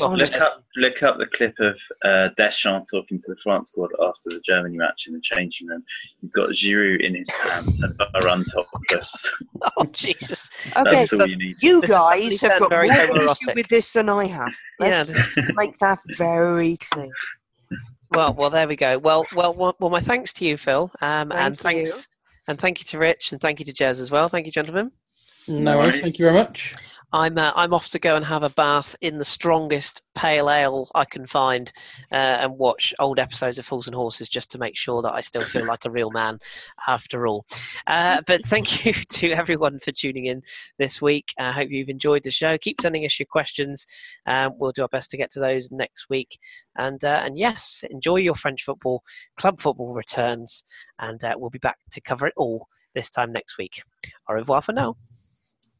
Speaker 1: Go on,
Speaker 3: Look up, look up the clip of uh, Deschamps talking to the France squad after the Germany match in the changing room. You've got Giroud in his pants and Varane topless. [laughs]
Speaker 1: Oh Jesus!
Speaker 4: Okay,
Speaker 3: That's all you need.
Speaker 4: you guys have got more
Speaker 1: very
Speaker 4: issue with this than I have.
Speaker 1: Yeah.
Speaker 4: Let's [laughs] make that very clear.
Speaker 1: Well, well, there we go. Well, well, well, well my thanks to you, Phil, um, and
Speaker 4: Thank you.
Speaker 1: thanks, and thank you to Rich, and thank you to Jez as well. Thank you, gentlemen.
Speaker 2: No worries. Thank you very much.
Speaker 1: I'm uh, I'm off to go and have a bath in the strongest pale ale I can find, uh, and watch old episodes of Fools and Horses just to make sure that I still feel like a real man after all. Uh, but thank [laughs] you to everyone for tuning in this week. I hope you've enjoyed the show. Keep sending us your questions. Um, we'll do our best to get to those next week. And uh, and yes, enjoy your French football. Club football returns, and uh, we'll be back to cover it all this time next week. Au revoir for now.